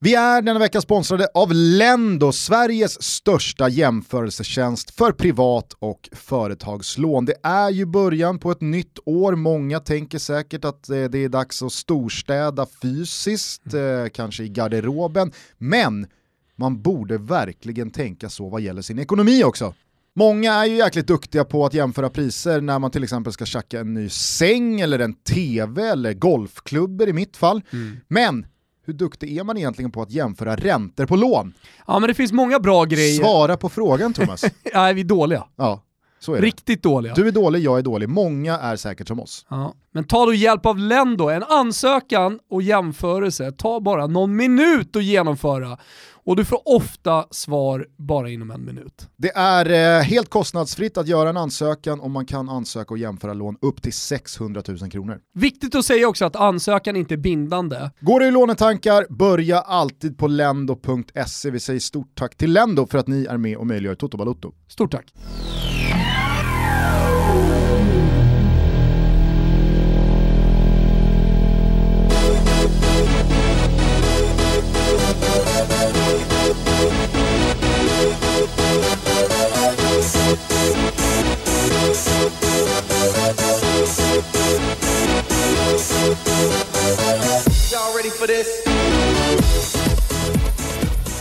Vi är denna vecka sponsrade av Lendo, Sveriges största jämförelsetjänst för privat och företagslån. Det är ju början på ett nytt år, många tänker säkert att eh, det är dags att storstäda fysiskt, eh, kanske i garderoben, men man borde verkligen tänka så vad gäller sin ekonomi också. Många är ju jäkligt duktiga på att jämföra priser när man till exempel ska tjacka en ny säng eller en tv eller golfklubbor i mitt fall. Mm. Men hur duktig är man egentligen på att jämföra räntor på lån? Ja men det finns många bra grejer. Svara på frågan Thomas. ja, vi är dåliga. Ja, så är Riktigt det. dåliga. Du är dålig, jag är dålig. Många är säkert som oss. Ja. Men ta då hjälp av Lendo. En ansökan och jämförelse tar bara någon minut att genomföra och du får ofta svar bara inom en minut. Det är eh, helt kostnadsfritt att göra en ansökan och man kan ansöka och jämföra lån upp till 600 000 kronor. Viktigt att säga också att ansökan inte är bindande. Går du i lånetankar, börja alltid på lendo.se. Vi säger stort tack till Lendo för att ni är med och möjliggör Toto Balotto. Stort tack.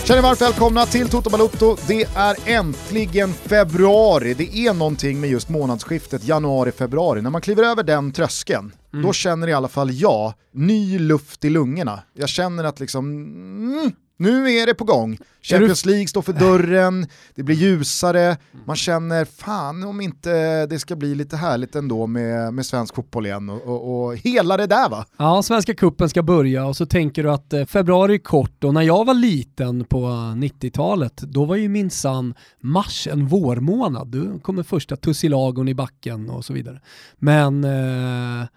Känner varmt välkomna till Toto Balotto. Det är äntligen februari. Det är någonting med just månadsskiftet januari-februari. När man kliver över den tröskeln, mm. då känner i alla fall jag ny luft i lungorna. Jag känner att liksom, mm, nu är det på gång. Champions League står för dörren, det blir ljusare, man känner fan om inte det ska bli lite härligt ändå med, med svensk fotboll igen och, och, och hela det där va? Ja, Svenska kuppen ska börja och så tänker du att eh, februari är kort och när jag var liten på 90-talet då var ju minsann mars en vårmånad. Du kommer första tussilagon i backen och så vidare. Men eh,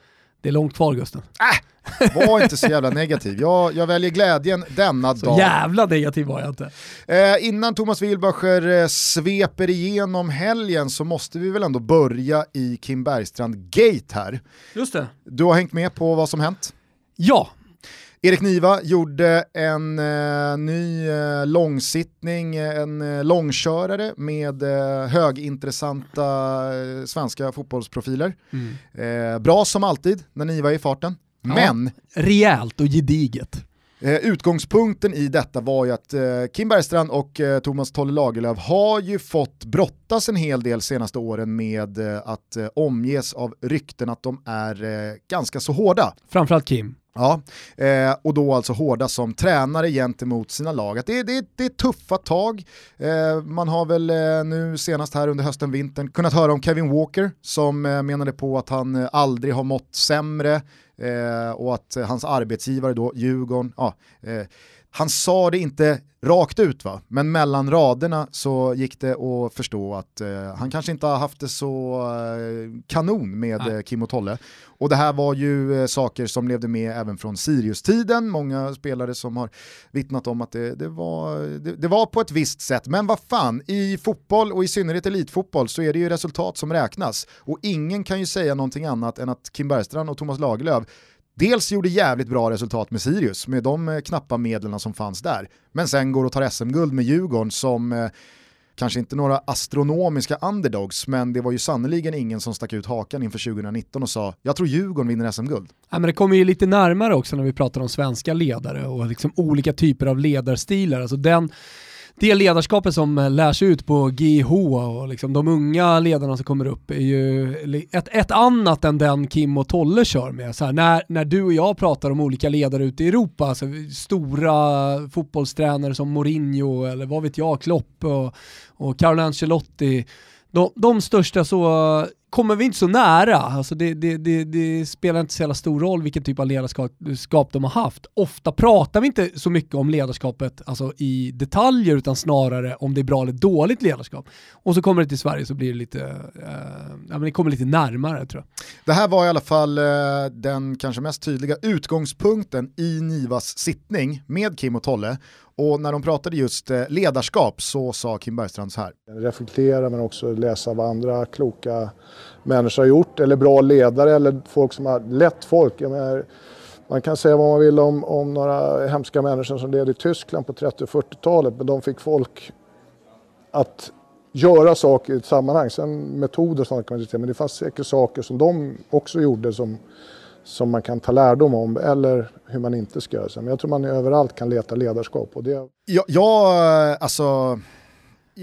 det är långt kvar Gusten. Äh! Var inte så jävla negativ. Jag, jag väljer glädjen denna så dag. jävla negativ var jag inte. Eh, innan Thomas Wilbacher eh, sveper igenom helgen så måste vi väl ändå börja i Kim Bergstrand Gate här. Just det. Du har hängt med på vad som hänt? Ja, Erik Niva gjorde en eh, ny eh, långsittning, en eh, långkörare med eh, högintressanta eh, svenska fotbollsprofiler. Mm. Eh, bra som alltid när Niva är i farten. Men... Ja, rejält och gediget. Eh, utgångspunkten i detta var ju att eh, Kim Bergstrand och eh, Thomas Tolle Lagerlöf har ju fått brottas en hel del senaste åren med eh, att eh, omges av rykten att de är eh, ganska så hårda. Framförallt Kim. Ja, eh, och då alltså hårda som tränare gentemot sina lag. Att det, det, det är tuffa tag. Eh, man har väl eh, nu senast här under hösten, vintern kunnat höra om Kevin Walker som eh, menade på att han eh, aldrig har mått sämre eh, och att hans arbetsgivare då, Djurgården, ja, eh, han sa det inte rakt ut va, men mellan raderna så gick det att förstå att eh, han kanske inte har haft det så eh, kanon med eh, Kim och Tolle. Och det här var ju eh, saker som levde med även från Sirius-tiden, många spelare som har vittnat om att det, det var, det, det, var på ett visst sätt. Men vad fan, i fotboll och i synnerhet elitfotboll så är det ju resultat som räknas. Och ingen kan ju säga någonting annat än att Kim Bergstrand och Thomas Lagerlöf dels gjorde jävligt bra resultat med Sirius med de eh, knappa medlen som fanns där. Men sen går och tar SM-guld med Djurgården som eh, kanske inte några astronomiska underdogs, men det var ju sannerligen ingen som stack ut hakan inför 2019 och sa jag tror Djurgården vinner SM-guld. Ja, men det kommer ju lite närmare också när vi pratar om svenska ledare och liksom olika typer av ledarstilar. Alltså den det ledarskapet som lärs ut på GH och liksom de unga ledarna som kommer upp är ju ett, ett annat än den Kim och Tolle kör med. Så här, när, när du och jag pratar om olika ledare ute i Europa, alltså stora fotbollstränare som Mourinho eller vad vet jag, Klopp och, och Carlo Ancelotti, de, de största så kommer vi inte så nära. Alltså det, det, det, det, spelar inte så jävla stor roll vilken typ av ledarskap de har haft. Ofta pratar vi inte så mycket om ledarskapet alltså i detaljer utan snarare om det är bra eller dåligt ledarskap. Och så kommer det till Sverige så blir det lite, eh, ja, men det kommer lite närmare tror jag. Det här var i alla fall eh, den kanske mest tydliga utgångspunkten i Nivas sittning med Kim och Tolle. Och när de pratade just eh, ledarskap så sa Kim Bergstrand så här. Reflektera men också läsa vad andra kloka människor har gjort eller bra ledare eller folk som har lett folk. Menar, Man kan säga vad man vill om, om några hemska människor som levde i Tyskland på 30 och 40-talet men de fick folk att göra saker i ett sammanhang. Sen metoder och sånt kan man diskutera men det fanns säkert saker som de också gjorde som, som man kan ta lärdom om eller hur man inte ska göra. Men jag tror man överallt kan leta ledarskap. Och det... jag, jag, alltså,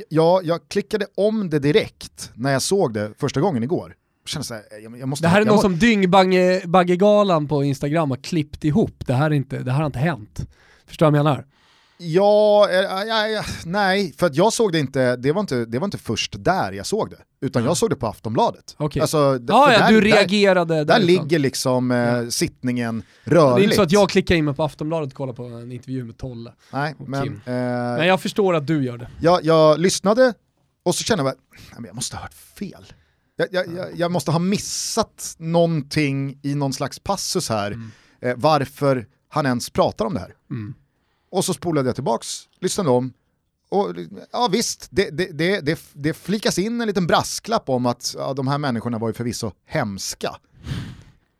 jag, jag klickade om det direkt när jag såg det första gången igår. Så här, jag, jag måste, det här är något må... som Dyngbaggegalan på Instagram har klippt ihop. Det här, är inte, det här har inte hänt. Förstår du vad jag menar? Ja, ja, ja, nej, för att jag såg det inte, det var inte, det var inte först där jag såg det, utan jag såg det på Aftonbladet. Okay. Alltså, ah, ja, där, du reagerade Där, där ligger liksom eh, sittningen rörligt. Det är inte så att jag klickar in mig på Aftonbladet och kollar på en intervju med Tolle. Nej, men, eh, men jag förstår att du gör det. Jag, jag lyssnade och så kände jag att jag måste ha hört fel. Jag, jag, jag, måste ha missat någonting i någon slags passus här, mm. eh, varför han ens pratar om det här. Mm. Och så spolade jag tillbaks, lyssnade om, och ja visst, det, det, det, det, flikas in en liten brasklapp om att ja, de här människorna var ju förvisso hemska.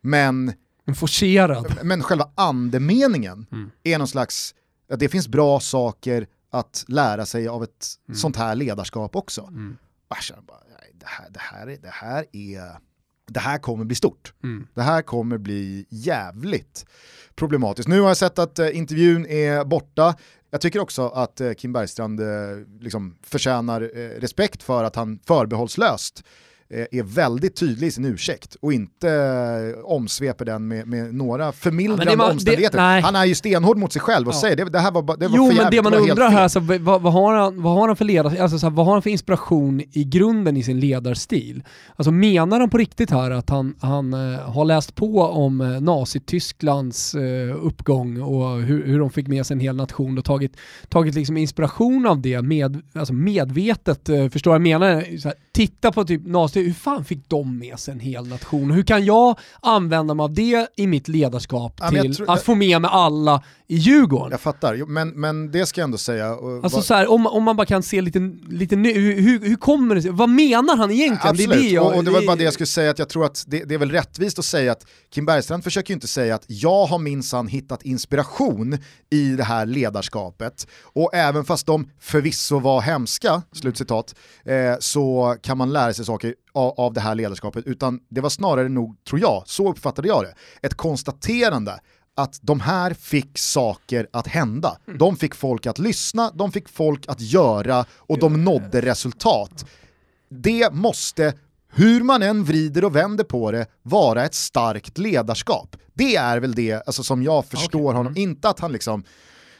Men, Forcerad. men själva andemeningen mm. är någon slags, att det finns bra saker att lära sig av ett mm. sånt här ledarskap också. Mm. Bara, det, här, det, här, det här är det här kommer bli stort. Mm. Det här kommer bli jävligt problematiskt. Nu har jag sett att eh, intervjun är borta. Jag tycker också att eh, Kim Bergstrand eh, liksom förtjänar eh, respekt för att han förbehållslöst Eh, är väldigt tydlig i sin ursäkt och inte eh, omsveper den med, med några förmildrande ja, man, omständigheter. Det, han är ju stenhård mot sig själv och ja. säger det, det här var, det var Jo för men det man undrar här, alltså, vad, vad, har han, vad har han för ledar, alltså, så här, vad har han för inspiration i grunden i sin ledarstil? Alltså menar han på riktigt här att han, han uh, har läst på om uh, Nazitysklands uh, uppgång och hur, hur de fick med sig en hel nation och tagit, tagit liksom inspiration av det med, alltså medvetet, förstår jag menar? Så här, titta på typ nazi hur fan fick de med sig en hel nation? Hur kan jag använda mig av det i mitt ledarskap ja, till tror, att få med mig alla i Djurgården? Jag fattar, men, men det ska jag ändå säga. Alltså så här, om, om man bara kan se lite, lite hur, hur, hur kommer det sig? Vad menar han egentligen? Absolut, det, det jag, och, och, det var bara det jag skulle säga, att jag tror att det, det är väl rättvist att säga att Kim Bergstrand försöker ju inte säga att jag har minsann hittat inspiration i det här ledarskapet. Och även fast de förvisso var hemska, slutcitat, eh, så kan man lära sig saker av, av det här ledarskapet, utan det var snarare nog, tror jag, så uppfattade jag det, ett konstaterande att de här fick saker att hända. Mm. De fick folk att lyssna, de fick folk att göra och de nådde resultat. Det måste, hur man än vrider och vänder på det, vara ett starkt ledarskap. Det är väl det alltså, som jag förstår okay. honom, inte att han liksom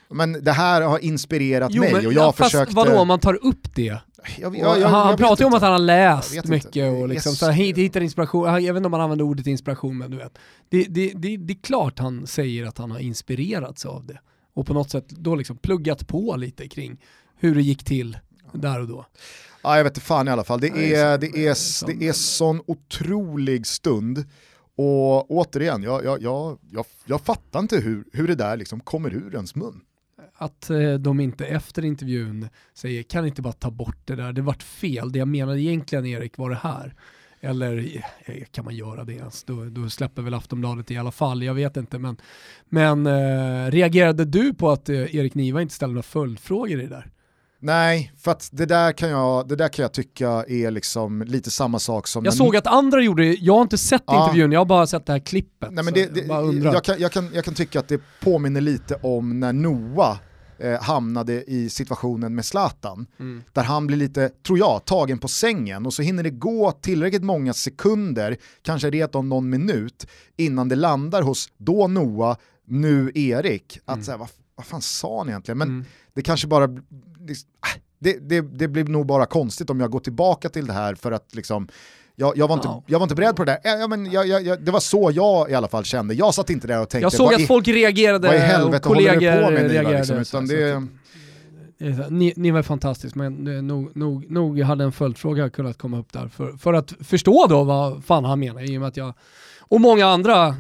men det här har inspirerat jo, mig men, och jag ja, försökte... Vadå om man tar upp det? Jag, jag, jag, han pratar ju om att han har läst mycket och liksom, yes. så här, hittar inspiration, jag vet inte om man använder ordet inspiration men du vet. Det, det, det, det är klart han säger att han har inspirerats av det. Och på något sätt då liksom pluggat på lite kring hur det gick till där och då. Ja, jag vet inte fan i alla fall. Det är, det är, det är sån otrolig stund. Och återigen, jag, jag, jag, jag, jag fattar inte hur, hur det där liksom kommer ur ens mun att eh, de inte efter intervjun säger kan inte bara ta bort det där, det vart fel, det jag menade egentligen Erik var det här. Eller kan man göra det ens? Då, då släpper väl Aftonbladet i alla fall, jag vet inte. Men, men eh, reagerade du på att eh, Erik Niva inte ställde några följdfrågor i det där? Nej, för att det där, kan jag, det där kan jag tycka är liksom lite samma sak som... Jag såg att andra gjorde det, jag har inte sett ja. intervjun, jag har bara sett det här klippet. Nej, men det, det, jag, jag, kan, jag, kan, jag kan tycka att det påminner lite om när Noah eh, hamnade i situationen med Zlatan. Mm. Där han blir lite, tror jag, tagen på sängen och så hinner det gå tillräckligt många sekunder, kanske rent om någon minut, innan det landar hos då Noah, nu Erik. Att mm. så vad, vad fan sa han egentligen? Men mm. det kanske bara, det, det, det blir nog bara konstigt om jag går tillbaka till det här för att liksom jag, jag, var inte, jag var inte beredd på det där. Ja, men jag, jag, det var så jag i alla fall kände. Jag satt inte där och tänkte... Jag såg att i, folk reagerade, vad i helvete och kollegor håller du på med reagerade. Nu, liksom, utan det... Ni, ni var fantastiska, men nog, nog, nog hade en följdfråga kunnat komma upp där för, för att förstå då vad fan han menar i och med att jag och många andra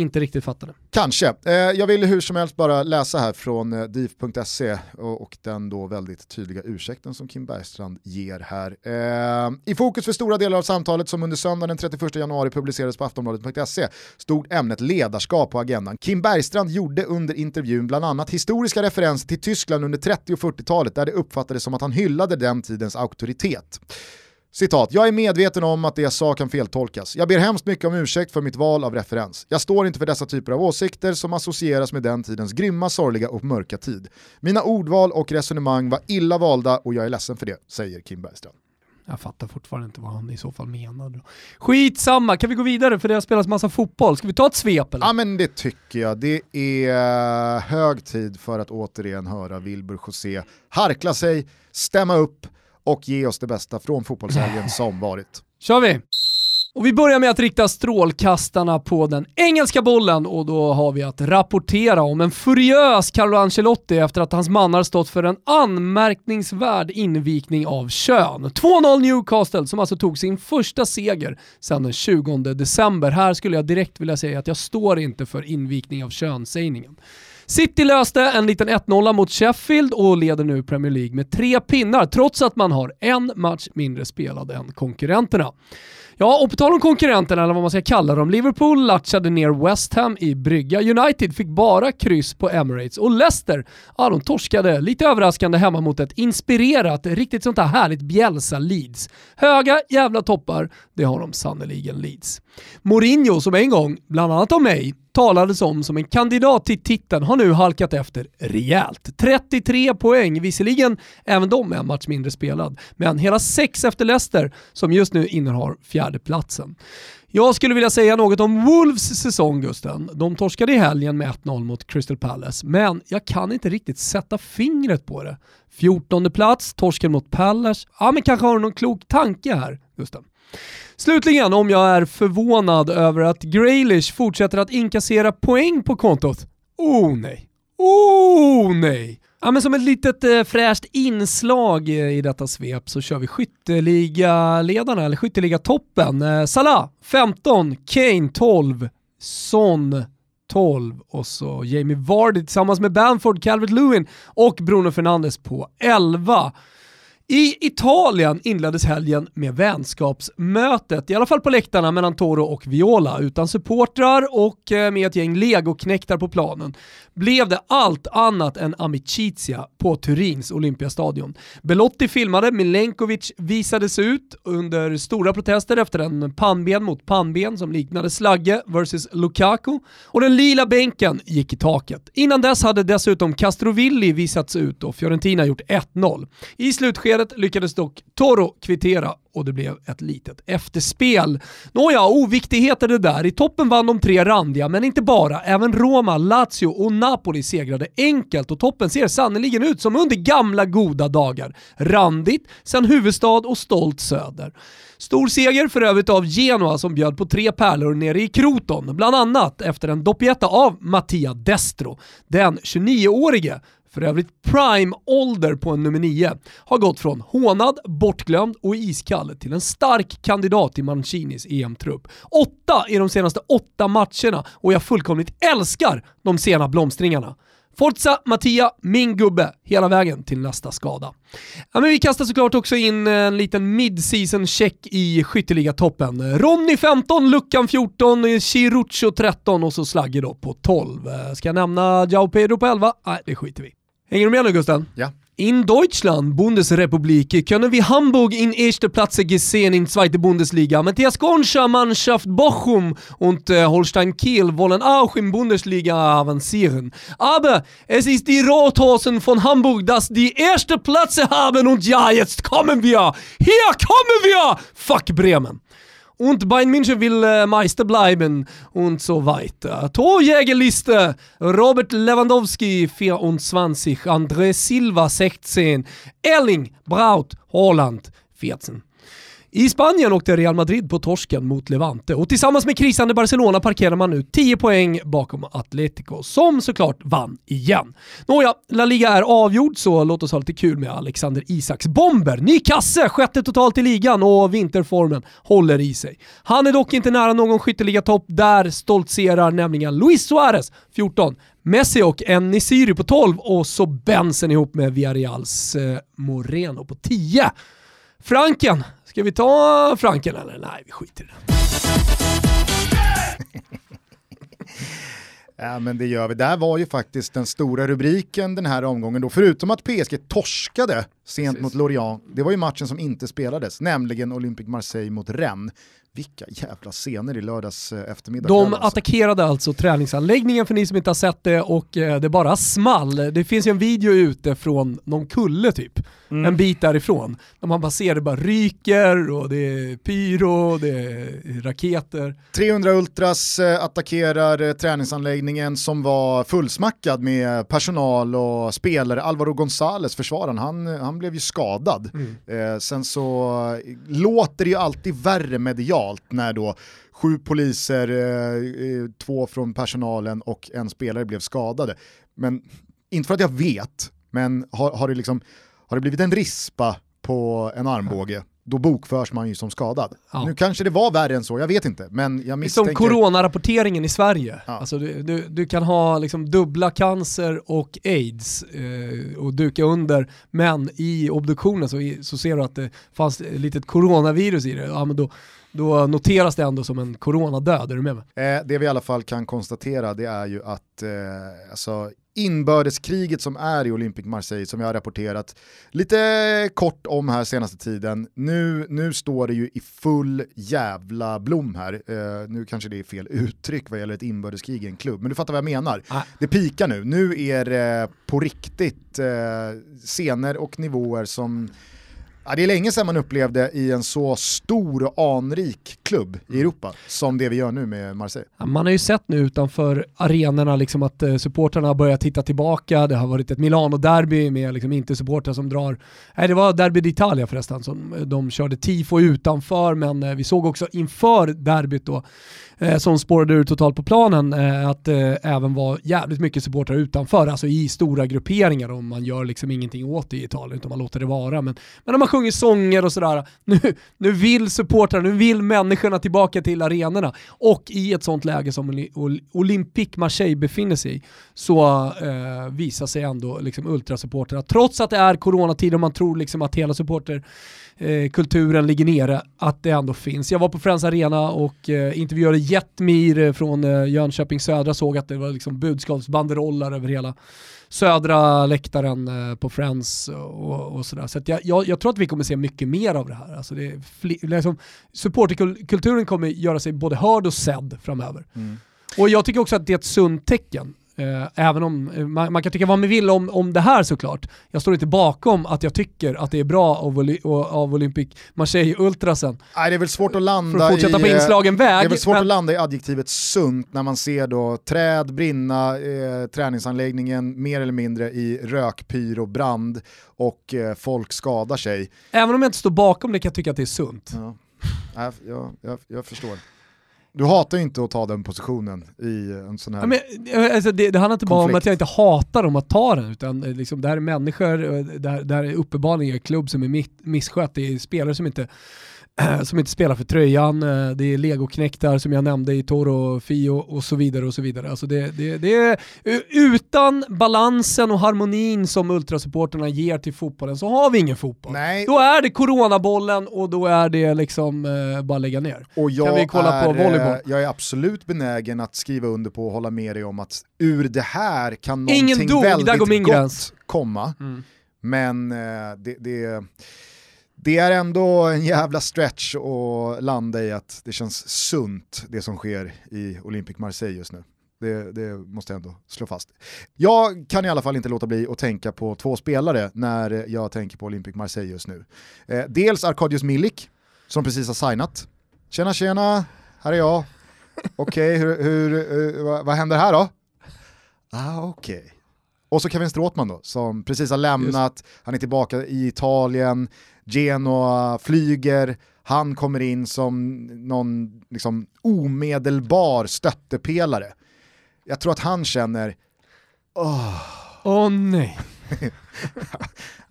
inte riktigt fattade. Kanske. Eh, jag vill hur som helst bara läsa här från eh, div.se och, och, den då väldigt tydliga ursäkten som Kim Bergstrand ger här. Eh, I fokus för stora delar av samtalet som under söndagen den 31 januari publicerades på aftonbladet.se stod ämnet ledarskap på agendan. Kim Bergstrand gjorde under intervjun bland annat historiska referenser till Tyskland under 30 och 40-talet där det uppfattades som att han hyllade den tidens auktoritet. Citat, jag är medveten om att det jag sa kan feltolkas. Jag ber hemskt mycket om ursäkt för mitt val av referens. Jag står inte för dessa typer av åsikter som associeras med den tidens grymma, sorgliga och mörka tid. Mina ordval och resonemang var illa valda och jag är ledsen för det, säger Kim Bergstrand. Jag fattar fortfarande inte vad han i så fall menade. Skitsamma, kan vi gå vidare för det har spelats massa fotboll? Ska vi ta ett svep eller? Ja men det tycker jag. Det är hög tid för att återigen höra Wilbur José harkla sig, stämma upp och ge oss det bästa från fotbollshelgen som varit. Kör vi! Och vi börjar med att rikta strålkastarna på den engelska bollen och då har vi att rapportera om en furiös Carlo Ancelotti efter att hans mannar stått för en anmärkningsvärd invikning av kön. 2-0 Newcastle som alltså tog sin första seger sedan den 20 december. Här skulle jag direkt vilja säga att jag står inte för invikning av könsägningen. City löste en liten 1-0 mot Sheffield och leder nu Premier League med tre pinnar trots att man har en match mindre spelad än konkurrenterna. Ja, och på tal om konkurrenterna, eller vad man ska kalla dem, Liverpool latchade ner West Ham i brygga. United fick bara kryss på Emirates och Leicester, ja de torskade lite överraskande hemma mot ett inspirerat, riktigt sånt här härligt Bielsa Leeds. Höga jävla toppar, det har de sannoliken Leeds. Mourinho som en gång, bland annat av mig, talades om som en kandidat till titeln har nu halkat efter rejält. 33 poäng, visserligen även de en match mindre spelad, men hela sex efter Leicester som just nu innehar fjärdeplatsen. Jag skulle vilja säga något om Wolves säsong Gusten. De torskade i helgen med 1-0 mot Crystal Palace, men jag kan inte riktigt sätta fingret på det. 14 plats, torsken mot Palace. Ja, men kanske har du någon klok tanke här, Gusten. Slutligen om jag är förvånad över att Graylish fortsätter att inkassera poäng på kontot. Oh nej. Oh nej. Ja, men som ett litet eh, fräscht inslag i detta svep så kör vi skytteliga-ledarna, eller skytteliga-toppen. Eh, Salah 15, Kane 12, Son 12 och så Jamie Vardy tillsammans med Bamford, Calvert-Lewin och Bruno Fernandes på 11. I Italien inleddes helgen med vänskapsmötet, i alla fall på läktarna mellan Toro och Viola, utan supportrar och eh, med ett gäng legoknektar på planen blev det allt annat än amicizia på Turins Olympiastadion. Belotti filmade, Milenkovic visades ut under stora protester efter en pannben mot pannben som liknade Slagge vs Lukaku och den lila bänken gick i taket. Innan dess hade dessutom Castrovilli visats ut och Fiorentina gjort 1-0. I slutskedet lyckades dock Toro kvittera och det blev ett litet efterspel. Nåja, oviktigheter det där. I toppen vann de tre randiga, men inte bara. Även Roma, Lazio och Napoli segrade enkelt och toppen ser sannoliken ut som under gamla goda dagar. Randigt, sen huvudstad och stolt söder. Stor seger för övrigt av Genoa som bjöd på tre pärlor nere i Kroton, bland annat efter en doppietta av Mattia Destro. Den 29-årige för övrigt prime-ålder på en nummer 9, har gått från hånad, bortglömd och iskall till en stark kandidat i Mancinis EM-trupp. Åtta i de senaste åtta matcherna och jag fullkomligt älskar de sena blomstringarna. Forza Mattia, min gubbe, hela vägen till nästa skada. Ja, men vi kastar såklart också in en liten mid-season check i skytteligatoppen. Ronny 15, Luckan 14, Chiruccio 13 och så Slagge då på 12. Ska jag nämna Jao Pedro på 11? Nej, det skiter vi Hänger du med nu Gusten? Ja. In Deutschland, Bundesrepublik, können wir Hamburg in erste Plätze gesehen in zweite Bundesliga. Matthias Gonscha Mannschaft Bochum und äh, Holstein Kiel wollen auch in Bundesliga avancieren. Aber es ist die Rothosen von Hamburg, das die erste Plätze haben und ja, jetzt kommen wir! Hier kommen wir! Fuck Bremen! Und Bayern München will äh, Meister bleiben und so weiter. Torjägerliste Robert Lewandowski 24, André Silva 16, Erling Braut Holland 14. I Spanien åkte Real Madrid på torsken mot Levante och tillsammans med krisande Barcelona parkerar man nu 10 poäng bakom Atletico, som såklart vann igen. Nåja, La Liga är avgjord så låt oss ha lite kul med Alexander Isaks bomber. Ny kasse, sjätte totalt i ligan och vinterformen håller i sig. Han är dock inte nära någon skytteligatopp, där stoltserar nämligen Luis Suarez, 14, Messi och Enisiri på 12 och så Benson ihop med Villarreals eh, Moreno på 10. Franken, ska vi ta Franken eller? Nej, vi skiter i det. Ja men det gör vi. Det här var ju faktiskt den stora rubriken den här omgången då, förutom att PSG torskade sent Precis. mot Lorient, det var ju matchen som inte spelades, nämligen Olympique Marseille mot Rennes. Vilka jävla scener i lördags eh, eftermiddag. De alltså. attackerade alltså träningsanläggningen för ni som inte har sett det och eh, det bara small. Det finns ju en video ute från någon kulle typ, mm. en bit därifrån. Där man bara ser det bara ryker och det är pyro, det är raketer. 300 Ultras eh, attackerar träningsanläggningen som var fullsmackad med personal och spelare. Alvaro Gonzales, försvararen, han, han blev ju skadad. Mm. Eh, sen så låter det ju alltid värre medialt brutalt när då sju poliser, eh, eh, två från personalen och en spelare blev skadade. Men inte för att jag vet, men har, har, det, liksom, har det blivit en rispa på en armbåge, då bokförs man ju som skadad. Ja. Nu kanske det var värre än så, jag vet inte. Men jag misstänker... Som coronarapporteringen i Sverige. Ja. Alltså du, du, du, kan ha liksom dubbla cancer och aids eh, och duka under, men i obduktionen så, så ser du att det fanns ett litet coronavirus i det. Ja, men då, då noteras det ändå som en coronadöd, är du med mig? Eh, det vi i alla fall kan konstatera det är ju att eh, alltså, inbördeskriget som är i Olympic Marseille som jag har rapporterat lite kort om här senaste tiden. Nu, nu står det ju i full jävla blom här. Eh, nu kanske det är fel uttryck vad gäller ett inbördeskrig i en klubb, men du fattar vad jag menar. Ah. Det pikar nu, nu är det på riktigt eh, scener och nivåer som Ja, det är länge sedan man upplevde i en så stor och anrik klubb i mm. Europa som det vi gör nu med Marseille. Ja, man har ju sett nu utanför arenorna liksom att eh, supportrarna har börjat titta tillbaka, det har varit ett Milano-derby med liksom inte supportrar som drar, nej det var Derby d'Italia förresten som eh, de körde tifo utanför men eh, vi såg också inför derbyt då eh, som spårade ur totalt på planen, eh, att det eh, även var jävligt mycket supportrar utanför, alltså i stora grupperingar och man gör liksom ingenting åt det i Italien utan man låter det vara. Men, men när man sjunger sånger och sådär, nu, nu vill supportrarna, nu vill människorna tillbaka till arenorna. Och i ett sånt läge som Olympique Marseille befinner sig i så eh, visar sig ändå liksom ultrasupportrarna, trots att det är coronatid och man tror liksom att hela supporter eh, kulturen ligger nere, att det ändå finns. Jag var på Friends Arena och eh, intervjuade Jetmir eh, från eh, Jönköping Södra, såg att det var liksom budskapsbanderoller över hela södra läktaren eh, på Friends och, och sådär. Så, så jag, jag, jag, tror att vi kommer se mycket mer av det här. Alltså det liksom, supporterkulturen kommer göra sig både hörd och sedd framöver. Mm. Och jag tycker också att det är ett sunt tecken. Eh, även om eh, man, man, kan tycka vad man vill om, om det här såklart. Jag står inte bakom att jag tycker att det är bra av, av Olympic Marseille-ultrasen. Nej, det är väl svårt att landa för att fortsätta i, på inslagen väg. Det är väl svårt men... att landa i adjektivet sunt när man ser då träd brinna, eh, träningsanläggningen mer eller mindre i rökpyr och brand och eh, folk skadar sig. Även om jag inte står bakom det kan jag tycka att det är sunt. Ja. Jag, jag, jag förstår. Du hatar ju inte att ta den positionen i en sån här... Ja, men, eh, alltså det, det handlar inte bara om att jag inte hatar om att ta den, utan eh, liksom, det här är människor, eh, det här, det här är uppenbarligen en klubb som är misskött, det är spelare som inte som inte spelar för tröjan, eh, det är legoknektar som jag nämnde i Toro, Fio och så vidare. och så vidare. Alltså det, det, det är, utan balansen och harmonin som ultrasupporterna ger till fotbollen så har vi ingen fotboll. Nej. Då är det coronabollen och då är det liksom eh, bara lägga ner. Och jag kan vi kolla är, på volleyboll? Jag är absolut benägen att skriva under på och hålla med dig om att ur det här kan någonting Ingen dog, väldigt där går min gott gräns. komma. Mm. Men eh, det, det det är ändå en jävla stretch att landa i att det känns sunt det som sker i Olympic Marseille just nu. Det, det, måste jag ändå slå fast. Jag kan i alla fall inte låta bli att tänka på två spelare när jag tänker på Olympic Marseille just nu. Eh, dels Arkadius Milik, som precis har signat. Tjena tjena, här är jag. Okej, okay, hur, hur, hur, vad, vad händer här då? Ah, okej. Okay. Och så Kevin Stråtman då, som precis har lämnat, Just. han är tillbaka i Italien, Genoa flyger, han kommer in som någon liksom, omedelbar stöttepelare. Jag tror att han känner, åh, Åh nej.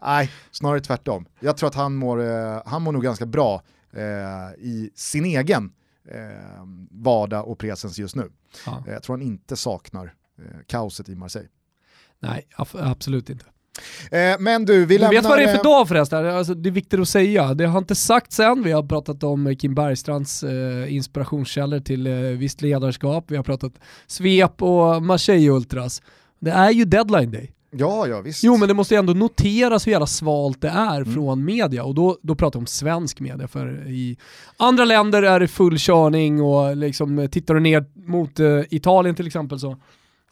nej, snarare tvärtom. Jag tror att han mår, eh, han mår nog ganska bra eh, i sin egen eh, vardag och presens just nu. Ja. Eh, Jag tror han inte saknar eh, kaoset i Marseille. Nej, ab- absolut inte. Eh, men du, vi Du lämnar... vet vad det är eh, för dag förresten? Alltså, det är viktigt att säga. Det har inte sagts än. Vi har pratat om Kim Bergstrands eh, inspirationskällor till eh, visst ledarskap. Vi har pratat svep och Marseille Ultras. Det är ju deadline day. Ja, ja visst. Jo men det måste ju ändå noteras hur jävla svalt det är Mm. från media och då, då pratar jag om svensk media för i andra länder är det full körning och liksom eh, tittar du ner mot eh, Italien till exempel så,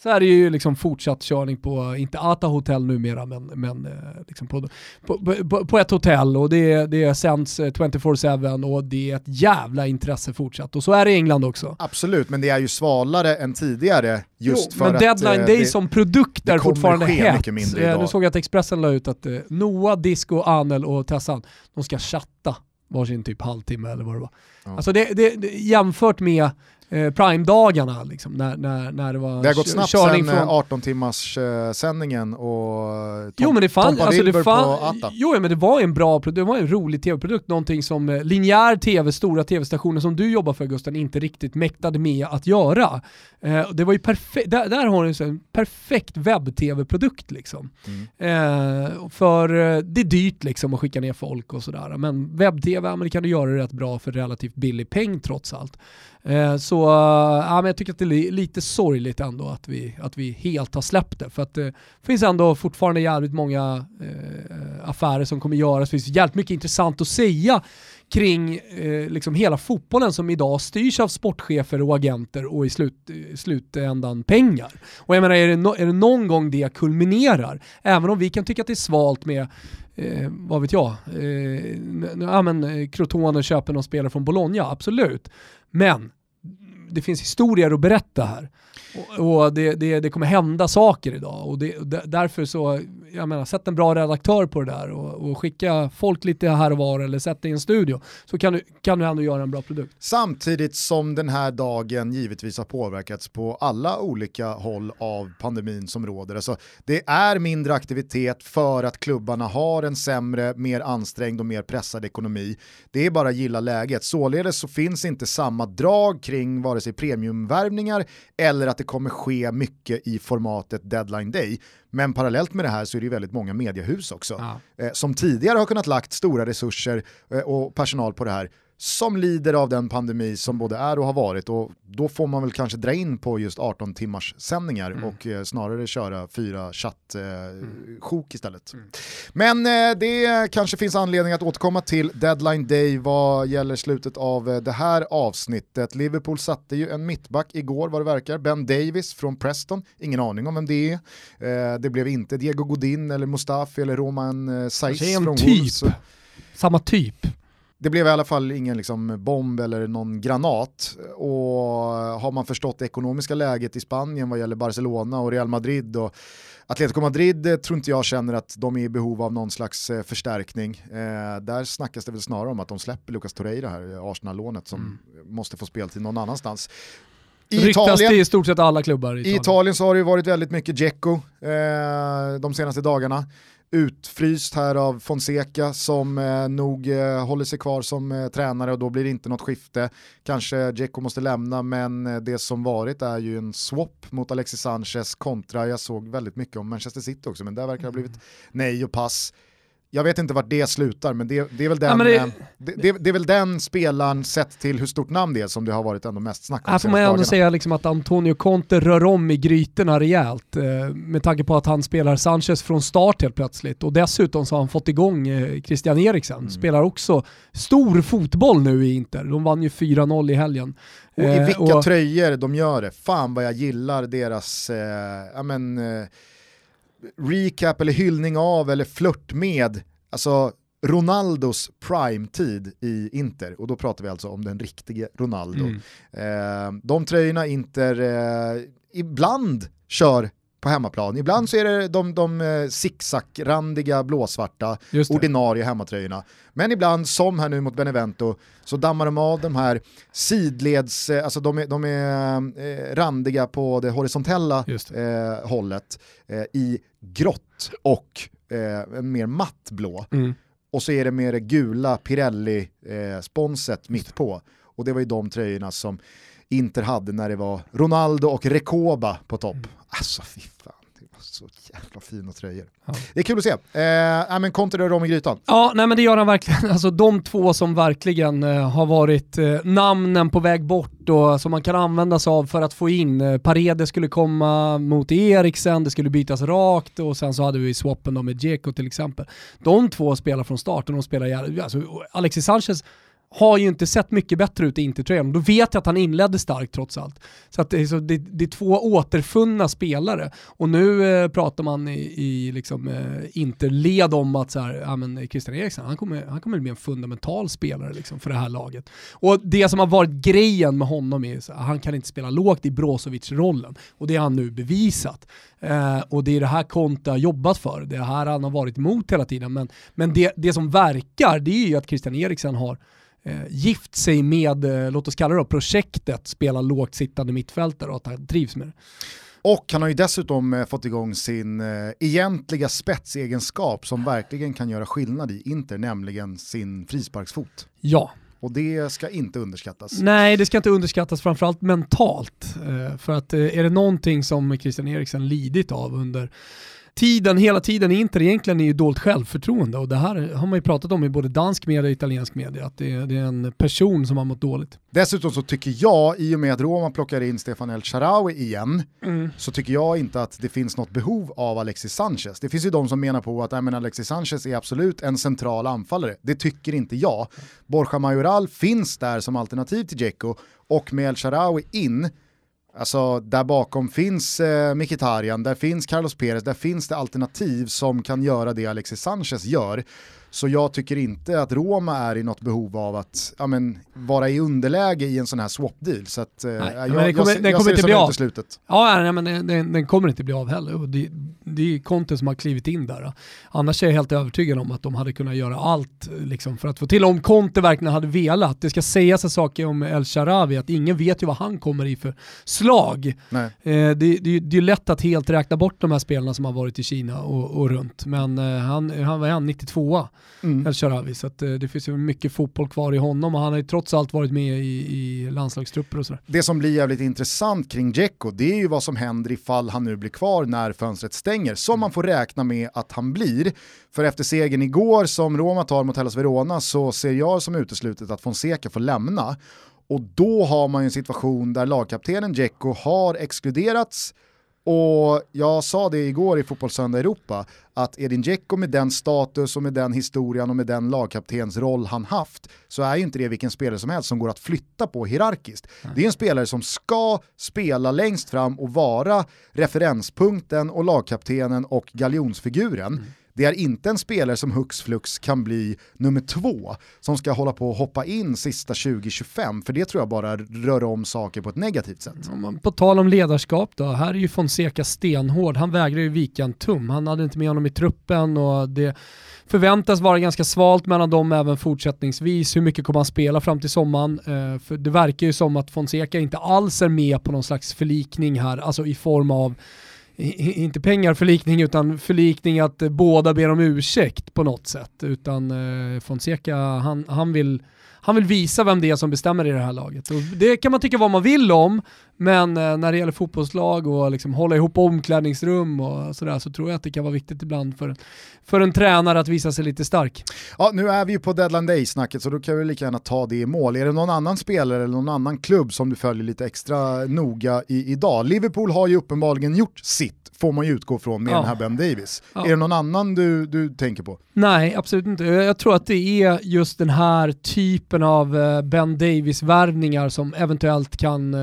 så är det ju liksom fortsatt körning på, inte Ata hotell numera men, men eh, liksom på, på, på, på ett hotell och det, det sänds eh, 24-7 och det är ett jävla intresse fortsatt och så är det i England också. Absolut, men det är ju svalare än tidigare just Jo, för men att... deadline eh, day det- som produkt är fortfarande hett. Eh. Nu såg jag att Expressen la ut att eh, Noah, Disco, Anel och Tessan, de ska chatta varsin typ halvtimme eller vad det var. Ja. Alltså det, det, det, jämfört med eh, Prime-dagarna liksom, när, när, när det var Det har gått snabbt sen från... 18 timmars eh, sändningen och Tom, Jo men det fann, Tompa alltså det fann, på Atta. jo men det var en bra produkt, det var en rolig tv-produkt, någonting som eh, linjär tv, stora tv-stationer som du jobbar för Gusten, inte riktigt mäktade med att göra. Eh, det var ju perfekt, där, där har du en perfekt webb-tv-produkt liksom. Eh, för eh, det är dyrt liksom att skicka ner folk och sådär, men webb-tv, men det kan du göra rätt bra för relativt billig peng trots allt. Eh, så eh, ja, men jag tycker att det är lite sorgligt ändå att vi, att vi helt har släppt det. För att eh, det finns ändå fortfarande jävligt många eh, affärer som kommer göras. Det finns jävligt mycket intressant att säga kring eh, liksom hela fotbollen som idag styrs av sportchefer och agenter och i slut, i slutändan pengar. Och jag menar, är det, no, är det någon gång det kulminerar, även om vi kan tycka att det är svalt med eh, vad vet jag, eh, ja, men, eh, Crotone köper någon spelare från Bologna, absolut. Men det finns historier att berätta här. Och, och det, det, det kommer hända saker idag och, det, därför så, jag menar, sätt en bra redaktör på det där och, och skicka folk lite här och var eller sätt dig i en studio så kan du, kan du ändå göra en bra produkt. Samtidigt som den här dagen givetvis har påverkats på alla olika håll av pandemin som råder. Alltså, det är mindre aktivitet för att klubbarna har en sämre, mer ansträngd och mer pressad ekonomi. Det är bara att gilla läget. Således så finns inte samma drag kring vare sig premiumvärvningar eller att det kommer ske mycket i formatet deadline day. Men parallellt med det här så är det ju väldigt många mediehus också Ja. eh, som tidigare har kunnat lagt stora resurser eh, och personal på det här som lider av den pandemi som både är och har varit och då får man väl kanske dra in på just 18 timmars sändningar Mm. och eh, snarare köra fyra chatt eh, sjok istället. Men eh, det kanske finns anledning att återkomma till deadline day vad gäller slutet av eh, det här avsnittet. Liverpool satte ju en mittback igår vad det verkar, Ben Davis från Preston, ingen aning om vem det är. Eh, det blev inte Diego Godin eller Mustafi eller Roman eh, Saiz från typ. Wolves. Samma typ. Det blev i alla fall ingen liksom, bomb eller någon granat. Och har man förstått det ekonomiska läget i Spanien vad gäller Barcelona och Real Madrid och Atletico Madrid eh, tror inte jag känner att de är i behov av någon slags eh, förstärkning. Eh, där snackas det väl snarare om att de släpper Lucas Torreira här, eh, Arsenal-lånet som måste få speltid någon annanstans. I Ryktas Italien, det i stort sett alla klubbar i i Italien. Italien så har det ju varit väldigt mycket Dzeko eh, de senaste dagarna. Utfryst här av Fonseca som eh, nog eh, håller sig kvar som eh, tränare och då blir det inte något skifte. Kanske Dzeko måste lämna men eh, det som varit är ju en swap mot Alexis Sanchez kontra, jag såg väldigt mycket om Manchester City också men där verkar det ha blivit nej och pass. Jag vet inte vart det slutar men det, det, är, väl den, Ja, det- eh, det, det, det är väl den spelaren sett till hur stort namn det är som det har varit ändå mest snack om Här får man ändå säga liksom att Antonio Conte rör om i grytorna rejält eh, med tanke på att han spelar Sanchez från start helt plötsligt och dessutom så har han fått igång eh, Christian Eriksen, Mm. spelar också stor fotboll nu i Inter. De vann ju 4-0 i helgen. Och i vilka och- tröjor de gör det. Fan vad jag gillar deras ja, men, recap eller hyllning av eller flört med alltså, Ronaldos prime-tid i Inter. Och då pratar vi alltså om den riktige Ronaldo. Mm. Eh, de tröjorna Inter eh, ibland kör på hemmaplan. Ibland så är det de, de eh, zigzag-randiga blåsvarta ordinarie hemmatröjorna. Men ibland, som här nu mot Benevento, så dammar de av de här sidleds, eh, alltså de är, de är eh, randiga på det horisontella. Eh, hållet eh, i grått och eh, mer matt blå. Mm. Och så är det med det gula Pirelli-sponset mitt på. Och det var ju de tröjorna som Inter hade när det var Ronaldo och Recoba på topp. Mm. Alltså fy fan, det var så jävla fina tröjor. Ja. Det är kul att se. Eh, men Conte rör om i grytan. Ja, nej men det gör han verkligen. Alltså de två som verkligen eh, har varit eh, namnen på väg bort och som man kan använda sig av för att få in. Eh, Paredes skulle komma mot Eriksen, det skulle bytas rakt och sen så hade vi swappen med Dzeko till exempel. De två spelar från start och de spelar, alltså Alexis Sanchez har ju inte sett mycket bättre ut i Intertröjan. Då vet jag att han inledde starkt trots allt. Så, att det, är, så det, det är två återfunna spelare. Och nu eh, pratar man i, i liksom, eh, Interled om att så här, ja, men Christian Eriksen, han kommer, han kommer bli en fundamental spelare liksom, för det här laget. Och det som har varit grejen med honom är att han kan inte spela lågt i Brozovic-rollen. Och det har han nu bevisat. Eh, och det är det här Conte har jobbat för. Det är här han har varit emot hela tiden. Men, men det, det som verkar, det är ju att Christian Eriksen har gift sig med, eh, låt oss kalla det då, projektet spela lågt sittande mittfältare och att han trivs med det. Och han har ju dessutom eh, fått igång sin eh, egentliga spetsegenskap som verkligen kan göra skillnad i Inter, nämligen sin frisparksfot. Ja. Och det ska inte underskattas. Nej, det ska inte underskattas framförallt mentalt. Eh, för att är det någonting som Christian Eriksen lidit av under tiden, hela tiden i Inter egentligen är ju dåligt självförtroende och det här har man ju pratat om i både dansk media och italiensk media, att det är, det är en person som har mått dåligt. Dessutom så tycker jag, i och med att Roma plockar in Stefan El Sharawi igen, mm. så tycker jag inte att det finns något behov av Alexis Sanchez. Det finns ju de som menar på att men, Alexis Sanchez är absolut en central anfallare. Det tycker inte jag. Borja Majoral finns där som alternativ till Dzeko och med El Sharawi in Alltså där bakom finns eh, Mkhitaryan, där finns Carlos Perez, där finns det alternativ som kan göra det Alexis Sanchez gör. Så jag tycker inte att Roma är i något behov av att ja, men, vara i underläge i en sån här swap-deal. Så att, eh, nej, jag, den kommer, jag, den kommer inte bli av. Slutet. Ja, nej, men den, den, kommer inte bli av heller. Det, det är Conte som har klivit in där. Annars är jag helt övertygad om att de hade kunnat göra allt liksom, för att få till, om Conte verkligen hade velat. Det ska sägas en sak om El Sharawi, att ingen vet ju vad han kommer i för slag. Eh, det, det, det är lätt att helt räkna bort de här spelarna som har varit i Kina och, och runt, men eh, han, han var han 92 mm. Sharawi. Så att, eh, det finns ju mycket fotboll kvar i honom och han har ju trots allt varit med i, i landslagstrupper och sådär. Det som blir jävligt intressant kring Dzeko, det är ju vad som händer ifall han nu blir kvar när fönstret stänger, som man får räkna med att han blir. För efter segern igår som Roma tar mot Hellas Verona så ser jag som uteslutet att Fonseca får lämna. Och då har man ju en situation där lagkaptenen Dzeko har exkluderats och jag sa det igår i Fotbollssöndag Europa, att Edin Dzeko med den status och med den historien och med den lagkaptensroll han haft, så är ju inte det vilken spelare som helst som går att flytta på hierarkiskt. Mm. Det är en spelare som ska spela längst fram och vara referenspunkten och lagkaptenen och galjonsfiguren. Mm. Det är inte en spelare som hux flux kan bli nummer två, som ska hålla på och hoppa in sista 2025, för det tror jag bara rör om saker på ett negativt sätt. På tal om ledarskap då, här är ju Fonseca stenhård, han vägrar ju vika en tum, han hade inte med honom i truppen och det förväntas vara ganska svalt mellan dem även fortsättningsvis. Hur mycket kommer han spela fram till sommaren? Eh, för det verkar ju som att Fonseca inte alls är med på någon slags förlikning här, alltså i form av inte pengar förlikning utan förlikning att eh, båda ber om ursäkt på något sätt. Utan eh, Fonseca, han, han, vill, han vill visa vem det är som bestämmer i det här laget. Och det kan man tycka vad man vill om, men eh, när det gäller fotbollslag och liksom hålla ihop omklädningsrum och sådär så tror jag att det kan vara viktigt ibland för, för en tränare att visa sig lite stark. Ja, nu är vi ju på deadline day-snacket så då kan vi lika gärna ta det i mål. Är det någon annan spelare eller någon annan klubb som du följer lite extra noga i idag? Liverpool har ju uppenbarligen gjort sitt får man ju utgå från med ja. den här Ben Davis. Ja. Är det någon annan du, du tänker på? Nej, absolut inte. Jag tror att det är just den här typen av eh, Ben Davis-värvningar som eventuellt kan, eh,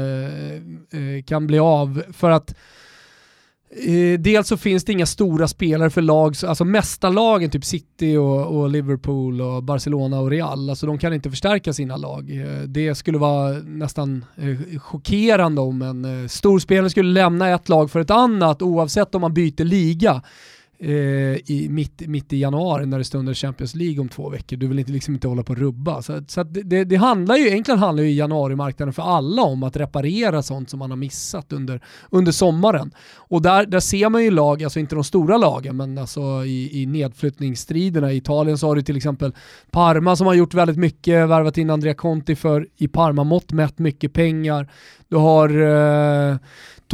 Eh, kan bli av. För att eh, dels så finns det inga stora spelare för lag, alltså mästarlagen typ City och, och, Liverpool och Barcelona och Real, alltså de kan inte förstärka sina lag. Eh, det skulle vara nästan chockerande om en storspelare skulle lämna ett lag för ett annat oavsett om man byter liga Eh, i, mitt, mitt i januari när det stundar Champions League om två veckor. Du vill inte, liksom inte hålla på och rubba. Så, så det, det, handlar ju, egentligen handlar ju januarimarknaden för alla om att reparera sånt som man har missat under, under sommaren. Och där, där ser man ju lag, alltså inte de stora lagen, men alltså i, i nedflyttningsstriderna. I Italien så har du till exempel Parma som har gjort väldigt mycket, värvat in Andrea Conti för i Parma-mått mätt mycket pengar. Du har eh,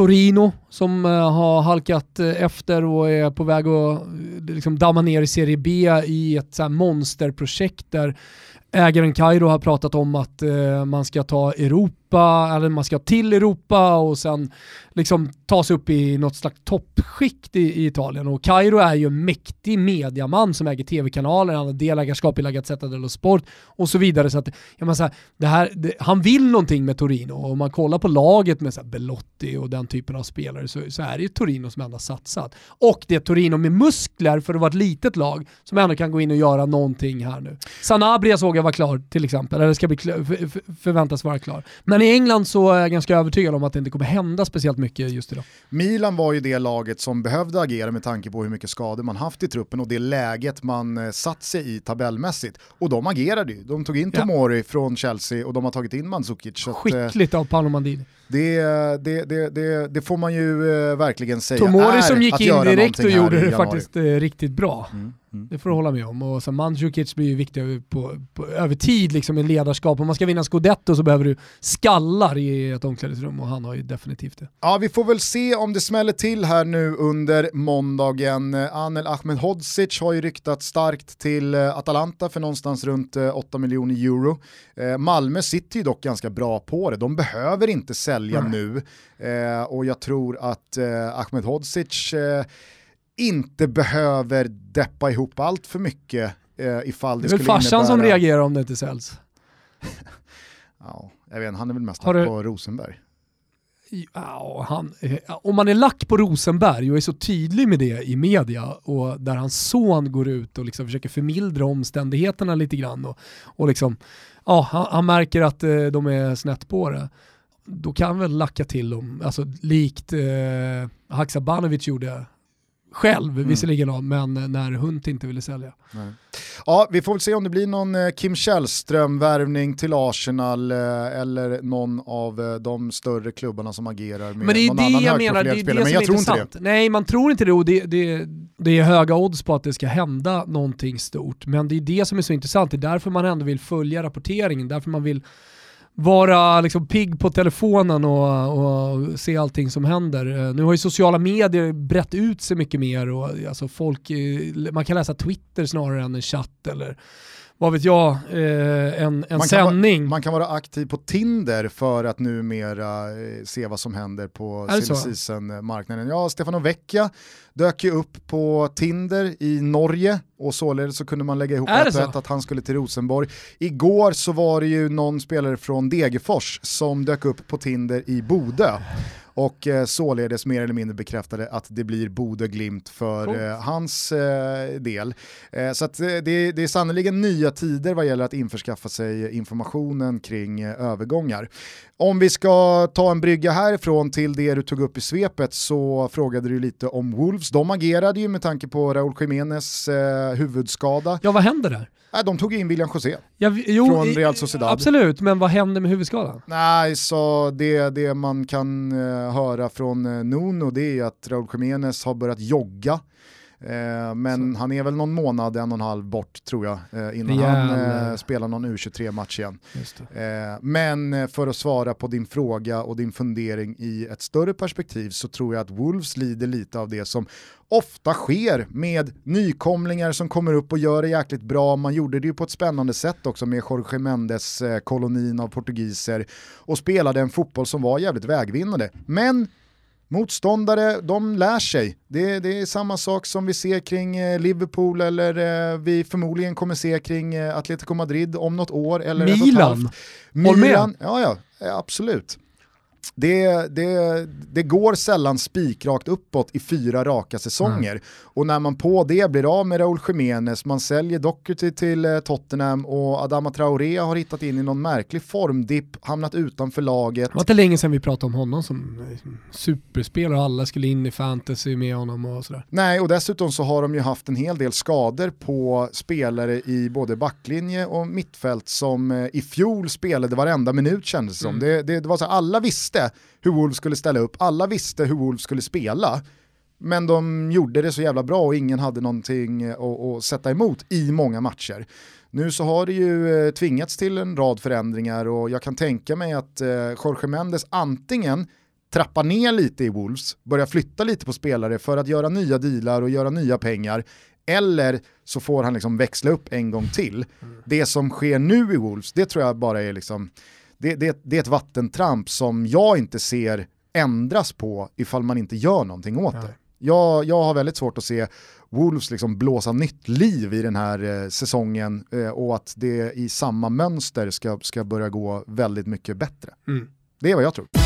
Torino som eh, har halkat eh, efter och är på väg att eh, liksom damma ner i Serie B i ett så monsterprojekt där ägaren Kairo har pratat om att man ska ta Europa, eller man ska till Europa och sen liksom ta sig upp i något slags toppskikt i, i, Italien. Och Kairo är ju en mäktig mediaman som äger tv-kanaler, han har delägarskap i La Gazzetta dello Sport och så vidare. Så att, jag menar så här, det här, det, han vill någonting med Torino och om man kollar på laget med så Belotti och den typen av spelare så, så är det ju Torino som ändå satsat. Och det är Torino med muskler för att vara ett litet lag som ändå kan gå in och göra någonting här nu. Sanabria såg jag var klar till exempel, eller ska bli för, förväntas vara klar. Men i England så är jag ganska övertygad om att det inte kommer hända speciellt mycket just idag. Milan var ju det laget som behövde agera med tanke på hur mycket skador man haft i truppen och det läget man eh, satt sig i tabellmässigt. Och de agerade ju. De tog in Tomori ja. från Chelsea och de har tagit in Mandzukic. Eh, Skickligt av Paolo Mandini. Det, det, det, det, får man ju uh, verkligen säga Tomori som gick in direkt och gjorde det faktiskt riktigt bra. Mm. Mm. Det får du hålla med om. Och så Mandzukic blir ju viktig på, på, över tid liksom i ledarskap. Om man ska vinna scudetto så behöver du skallar i ett omklädningsrum och han har ju definitivt det. Ja, vi får väl se om det smäller till här nu under måndagen. Anel Ahmedhodzic har ju ryktat starkt till eh, Atalanta för någonstans runt 8 miljoner euro. Malmö sitter ju dock ganska bra på det. De behöver inte sälja mm. nu och jag tror att Ahmedhodzic inte behöver deppa ihop allt för mycket eh, ifall det, det skulle innebära... Det är väl farsan som reagerar om det inte säljs? ja, jag vet han är väl mest du... på Rosenberg. Ja, han, om man är lack på Rosenberg och är så tydlig med det i media och där hans son går ut och liksom försöker förmildra omständigheterna lite grann och, och liksom, ja, han, han märker att eh, de är snett på det då kan väl lacka till dem, alltså likt eh, Haksabanovic gjorde själv mm. visserligen men när Hunt inte ville sälja. Nej. Ja, vi får väl se om det blir någon eh, Kim Källström-värvning till Arsenal eh, eller någon av eh, de större klubbarna som agerar med men det är någon det annan jag menar, det är det men jag tror inte det. Nej, man tror inte det och det, det, det är höga odds på att det ska hända någonting stort. Men det är det som är så intressant, det är därför man ändå vill följa rapporteringen, därför man vill vara liksom pigg på telefonen och, och, se allting som händer. Eh, nu har ju sociala medier brett ut sig mycket mer och alltså folk, eh, man kan läsa Twitter snarare än en chatt eller vad vet jag, eh, en, en man sändning. Vara, man kan vara aktiv på Tinder för att numera eh, se vad som händer på season-marknaden. Ja, Stefano Vecchia dök ju upp på Tinder i Norge och således så kunde man lägga ihop ett ett att han skulle till Rosenborg. Igår så var det ju någon spelare från Degerfors som dök upp på Tinder i Bodö och eh, således mer eller mindre bekräftade att det blir Bode Glimt för eh, hans eh, del. Eh, så att, eh, det, det är sannoliken nya tider vad gäller att införskaffa sig informationen kring eh, övergångar. Om vi ska ta en brygga härifrån till det du tog upp i svepet så frågade du lite om Wolves. De agerade ju med tanke på Raúl Jiménez huvudskada. Ja, vad händer där? Nej, de tog in William José ja, jo, från Real Sociedad. Absolut, men vad händer med huvudskadan? Nej, så det, det man kan uh, höra från uh, Nuno det är att Raúl Jiménez har börjat jogga. Uh, men så. han är väl någon månad, en och en halv bort tror jag, innan Rejäl. han spelar någon U23-match igen. men för att svara på din fråga och din fundering i ett större perspektiv så tror jag att Wolves lider lite av det som ofta sker med nykomlingar som kommer upp och gör det jäkligt bra. Man gjorde det ju på ett spännande sätt också med Jorge Mendes eh, kolonin av portugiser och spelade en fotboll som var jävligt vägvinnande. Men Motståndare, de lär sig. Det, det, är samma sak som vi ser kring eh, Liverpool eller eh, vi förmodligen kommer se kring Atletico Madrid om något år. Eller Milan! Milan, ja, ja, absolut. Det, det, det går sällan spikrakt uppåt i fyra raka säsonger. Mm. Och när man på det blir av med Raúl Jiménez, man säljer Doherty till eh, Tottenham och Adama Traoré har hittat in i någon märklig formdipp, hamnat utanför laget. Det var inte länge sedan vi pratade om honom som eh, superspelare och alla skulle in i fantasy med honom och sådär. Nej, och dessutom så har de ju haft en hel del skador på spelare i både backlinje och mittfält som eh, i fjol spelade varenda minut kändes det som. Mm. Det, det, det var så alla visste hur Wolves skulle ställa upp, alla visste hur Wolves skulle spela. Men de gjorde det så jävla bra och ingen hade någonting att, att sätta emot i många matcher. Nu så har det ju eh, tvingats till en rad förändringar och jag kan tänka mig att eh, Jorge Mendes antingen trappar ner lite i Wolves, börjar flytta lite på spelare för att göra nya dealar och göra nya pengar, eller så får han liksom växla upp en gång till. Mm. Det som sker nu i Wolves, det tror jag bara är liksom det, det, det är ett vattentramp som jag inte ser ändras på ifall man inte gör någonting åt det. Jag, jag har väldigt svårt att se Wolves liksom blåsa nytt liv i den här eh, säsongen eh, och att det i samma mönster ska, ska börja gå väldigt mycket bättre. Mm. Det är vad jag tror.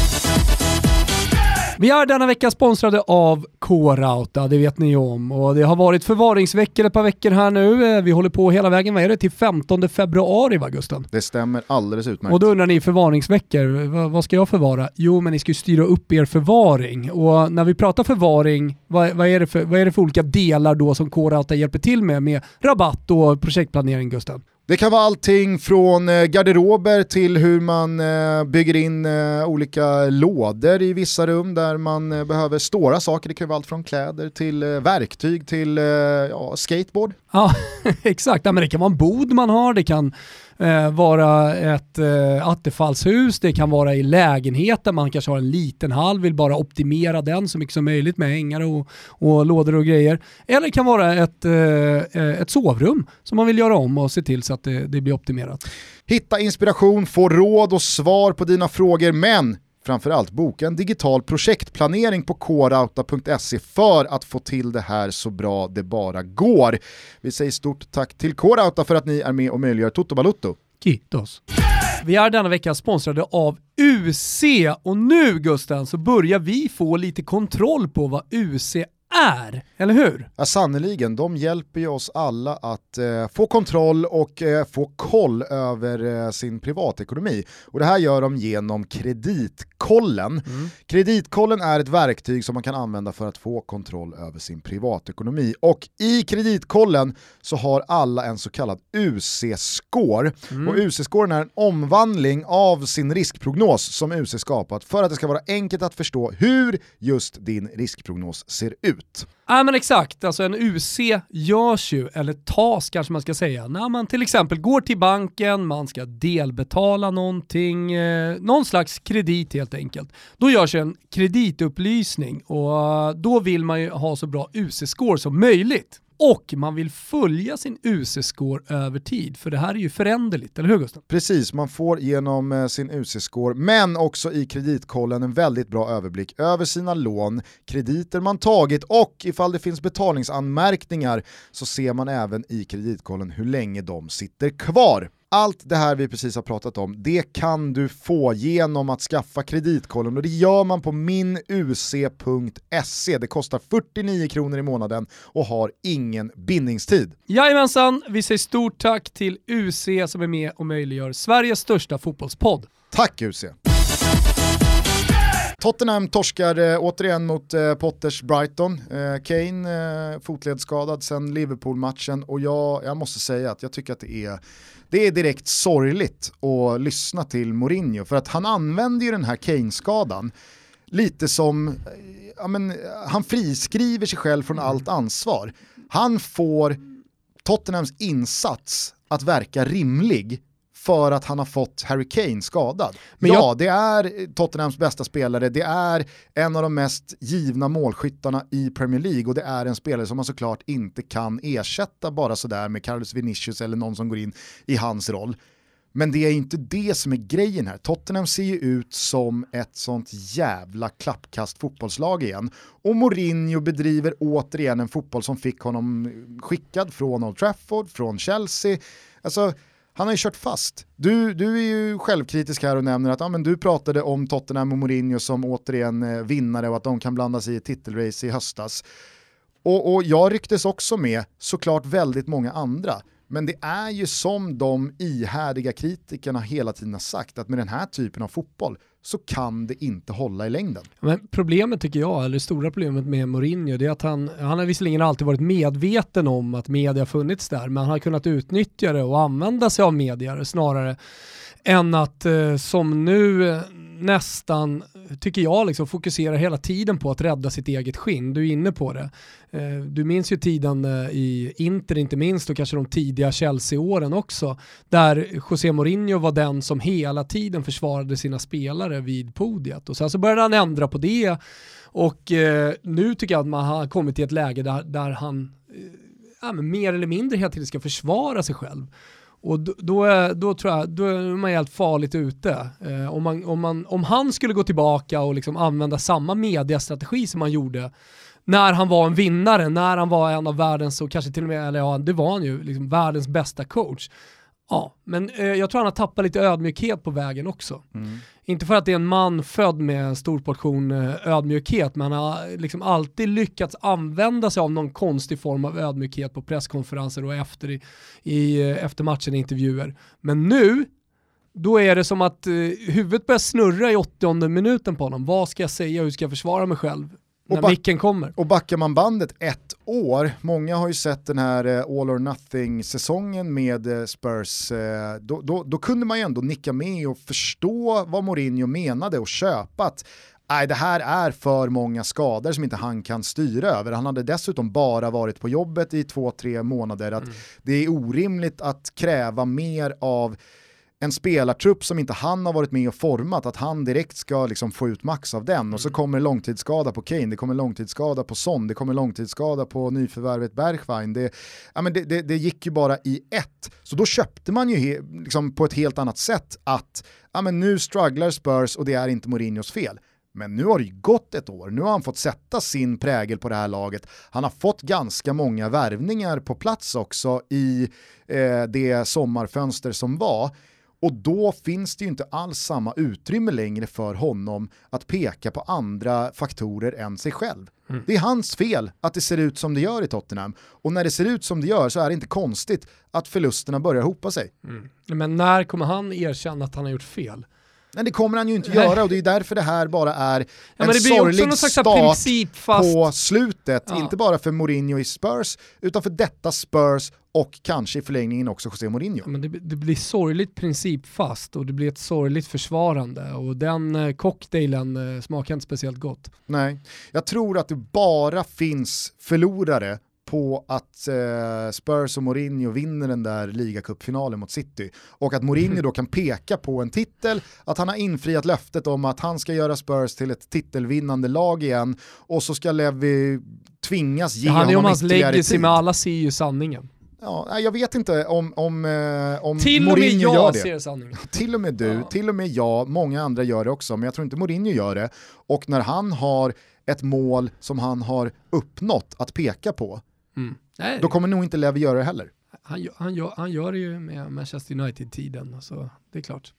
Vi är denna vecka sponsrade av K-Rauta, det vet ni om. Och det har varit förvaringsveckor ett par veckor här nu. Eh, vi håller på hela vägen, vad är det, till 15 februari va Gusten? Det stämmer alldeles utmärkt. Och då undrar ni förvaringsveckor, vad, vad ska jag förvara? Jo, men ni ska ju styra upp er förvaring. Och när vi pratar förvaring, vad, vad, är, det för, vad är det för olika delar då som K-Rauta hjälper till med, med rabatt och projektplanering Gusten? Det kan vara allting från eh, garderober till hur man eh, bygger in eh, olika lådor i vissa rum där man behöver stora saker. Det kan vara allt från kläder till verktyg till ja, skateboard. Ja, exakt. Ja, men det kan vara en bod man har, det kan eh, vara ett eh, attefallshus, det kan vara i lägenheten, man kanske har en liten hall, vill bara optimera den så mycket som möjligt med hängare och, och lådor och grejer. Eller det kan vara ett, eh, eh, ett sovrum som man vill göra om och se till så att det, det blir optimerat. Hitta inspiration, få råd och svar på dina frågor, men framförallt boka en digital projektplanering på korauta.se för att få till det här så bra det bara går. Vi säger stort tack till Korauta för att ni är med och möjliggör Toto Balutto. Kitos. Vi är denna vecka sponsrade av UC och nu Gusten så börjar vi få lite kontroll på vad UC är, eller hur? Ja, sannoliken, de hjälper ju oss alla att eh, få kontroll och eh, få koll över eh, sin privatekonomi. Och det här gör de genom Kreditkollen. Mm. Kreditkollen är ett verktyg som man kan använda för att få kontroll över sin privatekonomi. Och i Kreditkollen så har alla en så kallad UC-score. Mm. Och UC-scoren är en omvandling av sin riskprognos som UC skapat för att det ska vara enkelt att förstå hur just din riskprognos ser ut ut. Ja men exakt, alltså en UC görs ju, eller tas kanske man ska säga, när man till exempel går till banken, man ska delbetala någonting, eh, någon slags kredit helt enkelt. Då görs en kreditupplysning och då vill man ju ha så bra UC-score som möjligt. Och man vill följa sin UC-score över tid, för det här är ju föränderligt, eller hur Gustav? Precis, man får genom eh, sin UC-score, men också i kreditkollen en väldigt bra överblick över sina lån, krediter man tagit och ifall det finns betalningsanmärkningar så ser man även i kreditkollen hur länge de sitter kvar. Allt det här vi precis har pratat om, det kan du få genom att skaffa kreditkollen och det gör man på minuc.se. Det kostar 49 kronor i månaden och har ingen bindningstid. Jajamensan, vi säger stort tack till UC som är med och möjliggör Sveriges största fotbollspodd. Tack UC! Tottenham torskar eh, återigen mot eh, Potters Brighton. Eh, Kane eh, fotledsskadad sen Liverpool-matchen och jag, jag måste säga att jag tycker att det är det är direkt sorgligt att lyssna till Mourinho för att han använder ju den här Kane-skadan lite som, eh, ja men, han friskriver sig själv från allt ansvar. Han får Tottenhams insats att verka rimlig för att han har fått Harry Kane skadad. Men ja, jag... det är Tottenhams bästa spelare, det är en av de mest givna målskyttarna i Premier League och det är en spelare som man såklart inte kan ersätta bara sådär med Carlos Vinicius eller någon som går in i hans roll. Men det är inte det som är grejen här. Tottenham ser ju ut som ett sånt jävla klappkast fotbollslag igen. Och Mourinho bedriver återigen en fotboll som fick honom skickad från Old Trafford, från Chelsea. Alltså, han har ju kört fast. Du, du är ju självkritisk här och nämner att ja, men du pratade om Tottenham och Mourinho som återigen eh, vinnare och att de kan blanda sig i titelrace i höstas. Och, och jag rycktes också med såklart väldigt många andra. Men det är ju som de ihärdiga kritikerna hela tiden har sagt, att med den här typen av fotboll så kan det inte hålla i längden. Men problemet tycker jag, eller det stora problemet med Mourinho, det är att han, han har visserligen alltid varit medveten om att media funnits där, men han har kunnat utnyttja det och använda sig av media snarare än att eh, som nu eh, nästan, tycker jag, liksom fokuserar hela tiden på att rädda sitt eget skinn. Du är inne på det. Eh, du minns ju tiden eh, i Inter inte minst och kanske de tidiga Chelsea-åren också, där José Mourinho var den som hela tiden försvarade sina spelare vid podiet och sen så började han ändra på det och eh, nu tycker jag att man har kommit till ett läge där, där han ja, mer eller mindre hela tiden ska försvara sig själv. Och då, då, är, då tror jag då är man helt farligt ute. Eh, om, man, om, man, om han skulle gå tillbaka och liksom använda samma mediastrategi som han gjorde när han var en vinnare, när han var en av världens, och kanske till och med, eller ja, det var han ju, liksom världens bästa coach. Ja, men eh, jag tror han har tappat lite ödmjukhet på vägen också. Mm. Inte för att det är en man född med en stor portion eh, ödmjukhet, men han har liksom alltid lyckats använda sig av någon konstig form av ödmjukhet på presskonferenser och efter, i, i, eh, efter matchen intervjuer. Men nu, då är det som att eh, huvudet börjar snurra i 80 minuten på honom. Vad ska jag säga, hur ska jag försvara mig själv? När micken kommer. Och backar man bandet ett år, många har ju sett den här uh, All or Nothing-säsongen med uh, Spurs, uh, då, då, då, kunde man ju ändå nicka med och förstå vad Mourinho menade och köpa att Nej, det här är för många skador som inte han kan styra över. Han hade dessutom bara varit på jobbet i två, tre månader. Att mm. Det är orimligt att kräva mer av en spelartrupp som inte han har varit med och format, att han direkt ska liksom få ut max av den mm. och så mm. kommer långtidsskada på Kane, det kommer långtidsskada på Son, det kommer långtidsskada på nyförvärvet Bergwijn. Det, ja, men det, det, det, gick ju bara i ett. Så då köpte man ju he, liksom på ett helt annat sätt att ja, men nu strugglar Spurs och det är inte Mourinhos fel. Men nu har det ju gått ett år, nu har han fått sätta sin prägel på det här laget. Han har fått ganska många värvningar på plats också i eh, det sommarfönster som var. Och då finns det ju inte alls samma utrymme längre för honom att peka på andra faktorer än sig själv. Mm. Det är hans fel att det ser ut som det gör i Tottenham. Och när det ser ut som det gör så är det inte konstigt att förlusterna börjar hopa sig. Mm. Men när kommer han erkänna att han har gjort fel? Nej det kommer han ju inte göra och det är därför det här bara är ja, en sorglig start på slutet. Ja. Inte bara för Mourinho i Spurs, utan för detta Spurs och kanske i förlängningen också José Mourinho. Men det, det, blir sorgligt principfast och det blir ett sorgligt försvarande och den eh, cocktailen eh, smakar inte speciellt gott. Nej, jag tror att det bara finns förlorare på att eh, Spurs och Mourinho vinner den där ligacupfinalen mot City. Och att Mourinho då kan peka på en titel, att han har infriat löftet om att han ska göra Spurs till ett titelvinnande lag igen och så ska Levi tvingas ge ja, honom ytterligare tid. Det men alla ser ju sanningen. Ja, jag vet inte om, om, eh, om till Mourinho och med jag ser sanningen. Till och med du, ja. till och med jag, många andra gör det också, men jag tror inte Mourinho gör det. Och när han har ett mål som han har uppnått att peka på, Mm. Nej, Då kommer nog inte Levi göra det heller. Han, han, gör, han gör det ju med Manchester United-tiden, så det är klart.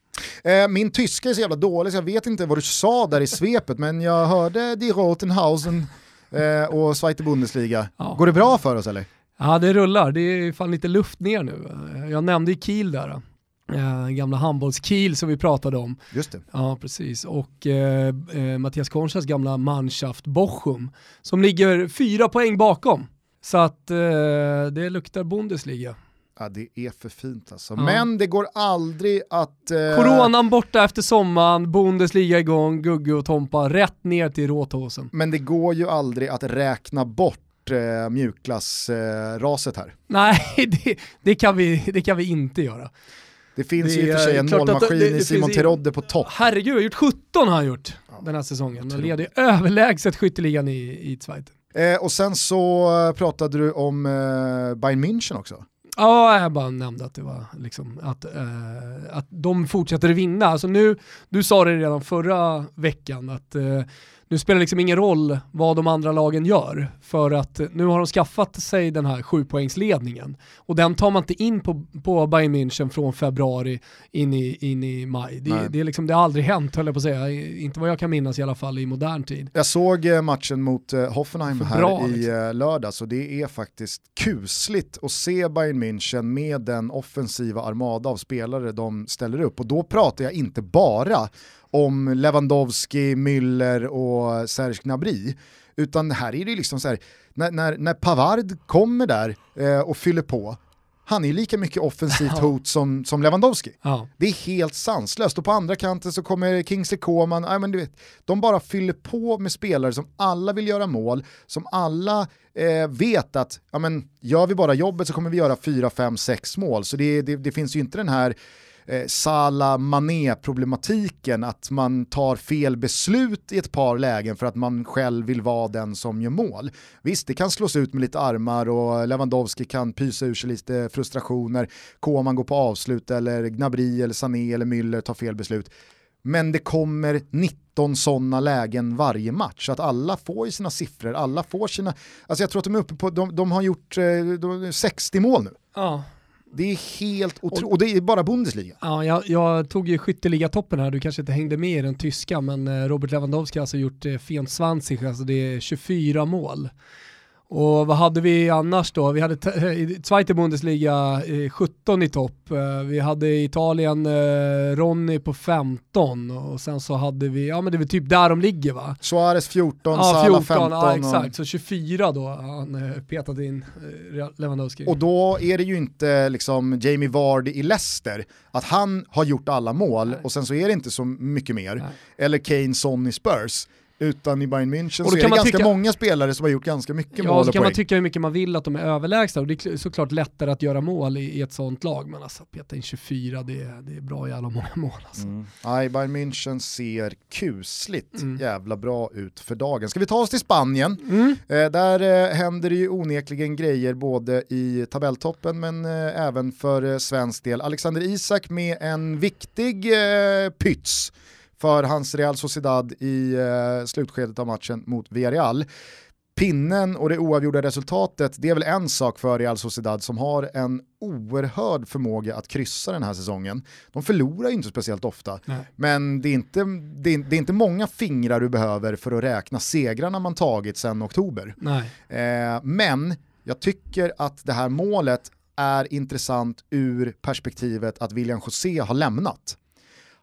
Eh, min tyska är så jävla dålig så jag vet inte vad du sa där i svepet, men jag hörde Die Rotenhausen eh, och Zweite Bundesliga. Ja. Går det bra för oss eller? Ja det rullar, det är fan lite luft ner nu. Jag nämnde ju Kiel där. Eh, gamla handbolls-Kiel som vi pratade om. Just det. Ja, precis. Och eh, Mattias Konchas gamla Mannschaft Bochum som ligger fyra poäng bakom. Så att eh, det luktar Bundesliga. Ja det är för fint alltså. Ja. Men det går aldrig att... Eh... Coronan borta efter sommaren, Bundesliga igång, Gugge och Tompa rätt ner till Råthåsen. Men det går ju aldrig att räkna bort eh, mjukglassraset eh, här. Nej, det, det, kan vi, det kan vi inte göra. Det finns det ju i och för sig en målmaskin det, det, i Simon Terodde på topp. Herregud, gjort 17 har han gjort ja, den här säsongen. Han leder överlägset skytteligan i, i Schweiz. Eh, och sen så pratade du om eh, Bayern München också. Ja, jag bara nämnde att det var liksom att, eh, att de fortsätter vinna. Alltså nu, du sa det redan förra veckan att eh, nu spelar det liksom ingen roll vad de andra lagen gör för att nu har de skaffat sig den här sjupoängsledningen och den tar man inte in på, på Bayern München från februari in i, in i maj. Det, det, är liksom, det har aldrig hänt höll jag på att säga, inte vad jag kan minnas i alla fall i modern tid. Jag såg eh, matchen mot eh, Hoffenheim här bra, i liksom. lördags och det är faktiskt kusligt att se Bayern München med den offensiva armada av spelare de ställer upp och då pratar jag inte bara om Lewandowski, Müller och Serge Gnabry. Utan här är det liksom så här, när, när, när Pavard kommer där eh, och fyller på, han är lika mycket offensivt hot som, som Lewandowski. Ja. Det är helt sanslöst. Och på andra kanten så kommer Kingsley Coman, ja, men du vet, de bara fyller på med spelare som alla vill göra mål, som alla eh, vet att ja, men, gör vi bara jobbet så kommer vi göra 4, 5, 6 mål. Så det, det, det finns ju inte den här eh, Salah Mané-problematiken, att man tar fel beslut i ett par lägen för att man själv vill vara den som gör mål. Visst, det kan slås ut med lite armar och Lewandowski kan pysa ur sig lite frustrationer, Koman går på avslut eller Gnabry eller Sané eller Müller tar fel beslut. Men det kommer 19 sådana lägen varje match, så att alla får ju sina siffror, alla får sina, alltså jag tror att de är uppe på, de, de har gjort eh, de, 60 mål nu. Ja. Det är helt otroligt, och, och, det är bara Bundesliga. Ja, jag, jag tog ju skytteligatoppen här, du kanske inte hängde med i den tyska, men eh, Robert Lewandowski har alltså gjort eh, 24 alltså det är 24 mål. Och vad hade vi annars då? Vi hade Zweite Bundesliga 17 i topp. Eh, vi hade Italien eh, Ronny på 15 och sen så hade vi, ja men det är väl typ där de ligger va? Suarez 14, ja, Salah 15. Ja exakt, och... så 24 då han eh, petade in Lewandowski. Och då är det ju inte liksom Jamie Vardy i Leicester, att han har gjort alla mål Nej. och sen så är det inte så mycket mer. Nej. Eller Kane Son i Spurs utan i Bayern München så är det ganska tycka... många spelare som har gjort ganska mycket ja, mål och så kan man tycka hur mycket man vill att de är överlägsna och det är såklart lättare att göra mål i, i ett sånt lag, men alltså peta in 24, det är, det är bra jävla många mål alltså. Mm. Nej, Bayern München ser kusligt mm. jävla bra ut för dagen. Ska vi ta oss till Spanien? Mm. Eh, där eh, händer det ju onekligen grejer både i tabelltoppen men eh, även för eh, svensk del. Alexander Isak med en viktig eh, pyts för hans Real Sociedad i eh, slutskedet av matchen mot Villarreal. Pinnen och det oavgjorda resultatet, det är väl en sak för Real Sociedad som har en oerhörd förmåga att kryssa den här säsongen. De förlorar ju inte speciellt ofta, Nej. men det är, inte, det, är, det är, inte många fingrar du behöver för att räkna segrarna man tagit sedan oktober. Eh, men jag tycker att det här målet är intressant ur perspektivet att William José har lämnat.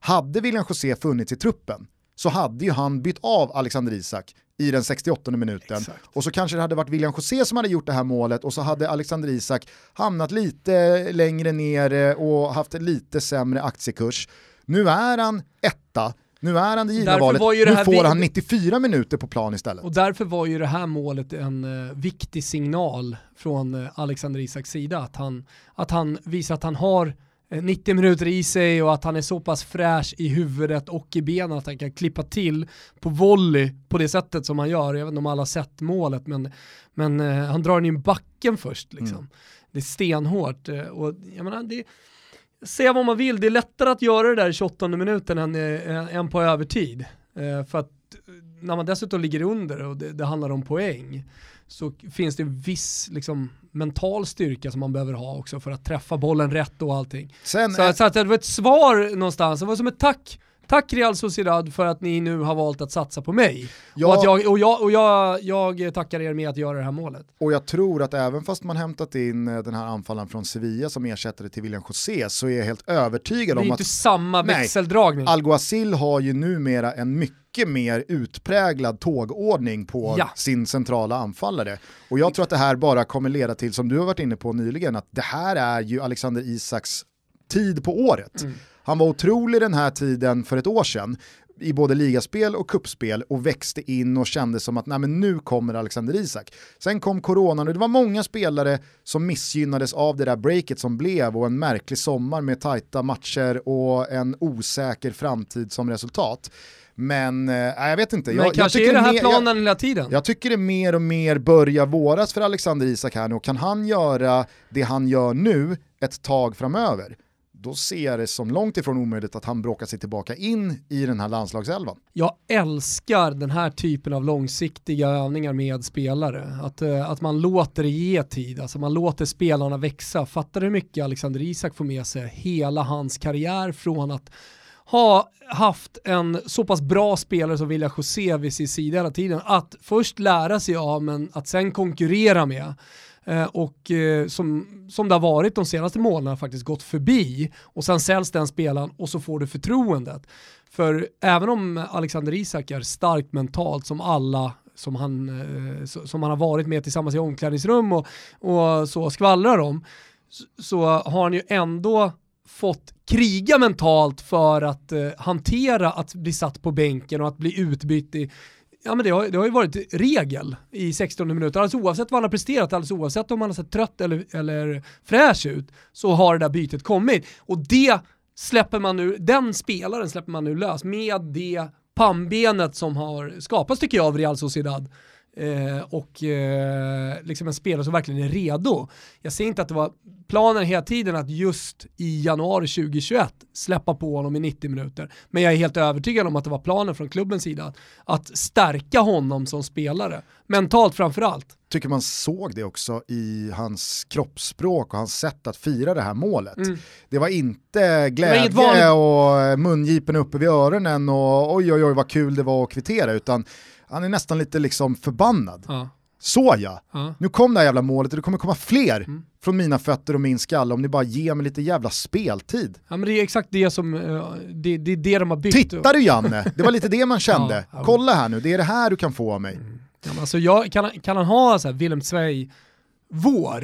Hade William José funnits i truppen så hade ju han bytt av Alexander Isak i den 68 minuten. Exakt. Och så kanske det hade varit William José som hade gjort det här målet och så hade Alexander Isak hamnat lite längre ner och haft lite sämre aktiekurs. Nu är han etta, nu är han det givna valet, nu får han 94 minuter på plan istället. Och därför var ju det här målet en uh, viktig signal från uh, Alexander Isaks sida, att han, att han visar att han har 90 eh, minuter i sig och att han är så pass fräsch i huvudet och i benen att han kan klippa till på volley på det sättet som han gör. Jag vet inte om alla sett målet men, men uh, han drar den in backen först. Liksom. Mm. Det är stenhårt. Uh, och, jag menar, det, säga vad man vill, det är lättare att göra det där i 28 minuten än, än på övertid. för att när man dessutom ligger under och det, det handlar om poäng så finns det viss liksom, mental styrka som man behöver ha också för att träffa bollen rätt och allting. Sen så, så att det var ett svar någonstans, det var som ett tack Tack Real Sociedad för att ni nu har valt att satsa på mig. Ja. Och, att jag, och, jag, och jag, jag tackar er med att göra det här målet. Och jag tror att även fast man hämtat in eh, den här anfallaren från Sevilla som ersättare till William José så är jag helt övertygad om att... Det är inte samma växeldragning. Alguacil har ju numera en mycket mer utpräglad tågordning på ja. sin centrala anfallare. Och jag tror att det här bara kommer leda till, som du har varit inne på nyligen, att det här är ju Alexander Isaks tid på året. Mm. Han var otrolig den här tiden för ett år sedan i både ligaspel och kuppspel och växte in och kände som att Nej, men nu kommer Alexander Isak. Sen kom coronan och det var många spelare som missgynnades av det där breaket som blev och en märklig sommar med tajta matcher och en osäker framtid som resultat. Men äh, jag vet inte. Men jag, kanske jag är det här mer, planen jag, hela tiden. Jag tycker det mer och mer börjar våras för Alexander Isak här nu och kan han göra det han gör nu ett tag framöver då ser jag det som långt ifrån omöjligt att han bråkar sig tillbaka in i den här landslagselvan. Jag älskar den här typen av långsiktiga övningar med spelare. Att, eh, att man låter det ge tid, alltså man låter spelarna växa. Fattar du hur mycket Alexander Isak får med sig hela hans karriär från att ha haft en så pass bra spelare som Vilja José vid sin sida hela tiden, att först lära sig av men att sen konkurrera med. Eh, och eh, som, som det har varit de senaste månaderna faktiskt gått förbi och sen säljs den spelaren och så får du förtroendet. För även om Alexander Isak är starkt mentalt som alla som han, eh, som han har varit med tillsammans i omklädningsrum och, och så skvallrar om, så, har han ju ändå fått kriga mentalt för att hantera att bli satt på bänken och att bli utbytt i Ja men det har, det har ju varit regel i 16 minuter, alldeles oavsett vad han har presterat, alldeles oavsett om han har sett trött eller, eller fräsch ut, så har det där bytet kommit. Och det släpper man nu, den spelaren släpper man nu lös med det pannbenet som har skapats tycker jag av Real Sociedad. Eh, och eh, liksom en spelare som verkligen är redo. Jag ser inte att det var planen hela tiden att just i januari 2021 släppa på honom i 90 minuter. Men jag är helt övertygad om att det var planen från klubbens sida att, att stärka honom som spelare. Mentalt framförallt. Tycker man såg det också i hans kroppsspråk och hans sätt att fira det här målet. Mm. Det var inte glädje var och mungipen uppe vid öronen och oj oj oj vad kul det var att kvittera utan han är nästan lite liksom förbannad. Ja. Så ja, ja. nu kom det här jävla målet och det kommer komma fler mm. från mina fötter och min skalle om ni bara ger mig lite jävla speltid. Ja men det är exakt det som, uh, det, det är det de har byggt. Titta du Janne, det var lite det man kände. Ja, Kolla här nu, det är det här du kan få av mig. Mm. Ja, alltså jag, kan, kan han ha så här Willem Zweig vår?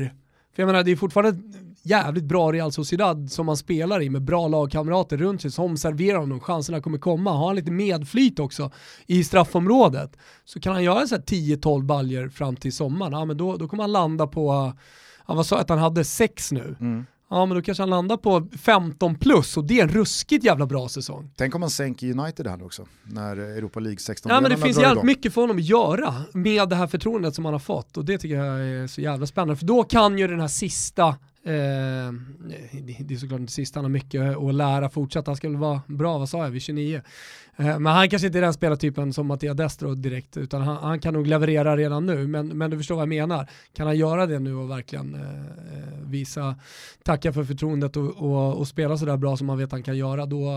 För jag menar det är fortfarande jävligt bra Real Sociedad som han spelar i med bra lagkamrater runt sig som serverar honom, chanserna kommer komma. Har han lite medflyt också i straffområdet så kan han göra så 10-12 baljer fram till sommaren. Ja, men då, då kommer han landa på, han var så att han hade sex nu. Mm. Ja men då kanske han landar på 15 plus och det är en ruskigt jävla bra säsong. Tänk om man sänker United här också, när Europa League 16 Ja men det finns jävligt mycket för honom att göra med det här förtroendet som han har fått och det tycker jag är så jävla spännande. För då kan ju den här sista Eh, det är såklart inte sista, han har mycket att lära fortsatt. Han ska väl vara bra, vad sa jag, vid 29. Eh, men han kanske inte är den spelartypen som Mattia Destro direkt, utan han, han, kan nog leverera redan nu. Men, men du förstår vad jag menar. Kan han göra det nu och verkligen eh, visa, tacka för förtroendet och, och, och spela sådär bra som han vet han kan göra, då,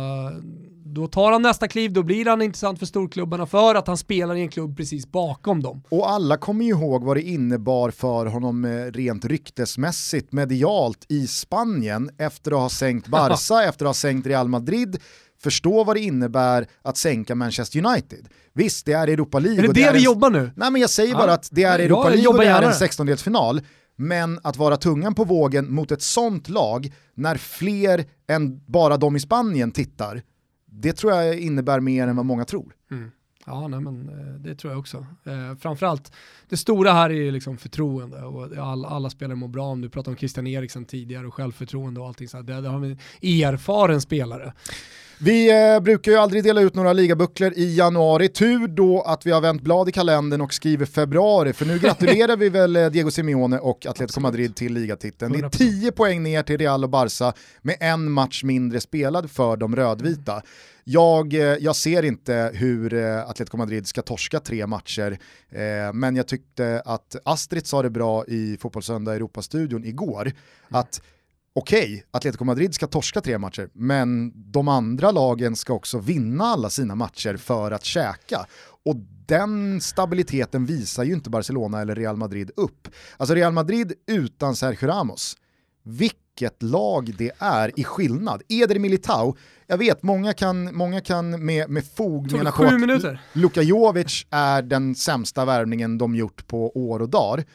då tar han nästa kliv, då blir han intressant för storklubbarna för att han spelar i en klubb precis bakom dem. Och alla kommer ju ihåg vad det innebar för honom eh, rent ryktesmässigt, medialt i Spanien efter att ha sänkt Barca, efter att ha sänkt Real Madrid, förstå vad det innebär att sänka Manchester United. Visst, det är Europa League. Är det det, det vi en... jobbar nu? Nej men jag säger ja. bara att det är Europa League och det är en 16-delsfinal. Men att vara tungan på vågen mot ett sånt lag när fler än bara de i Spanien tittar, det tror jag innebär mer än vad många tror. Mm. Ja, nej, men eh, det tror jag också. Eh, framförallt, det stora här är ju liksom förtroende och alla, alla spelare mår bra. Om du pratade om Christian Eriksen tidigare och självförtroende och allting sånt. Det, det har vi erfaren spelare. Vi eh, brukar ju aldrig dela ut några ligabucklor i januari. Tur då att vi har vänt blad i kalendern och skriver februari, för nu gratulerar vi väl eh, Diego Simeone och Atletico Madrid till ligatiteln. Det är 10 poäng ner till Real och Barca med en match mindre spelad för de rödvita. Jag, eh, jag ser inte hur eh, Atletico Madrid ska torska tre matcher, eh, men jag tyckte att Astrid sa det bra i Fotbollssöndag Europastudion igår, mm. att okej, okay, Atletico Madrid ska torska tre matcher, men de andra lagen ska också vinna alla sina matcher för att käka. Och den stabiliteten visar ju inte Barcelona eller Real Madrid upp. Alltså Real Madrid utan Sergio Ramos, vilket lag det är i skillnad. Eder Militao, jag vet, många kan, många kan med, med fog mena på att Luka Jovic är den sämsta värvningen de gjort på år och dagar.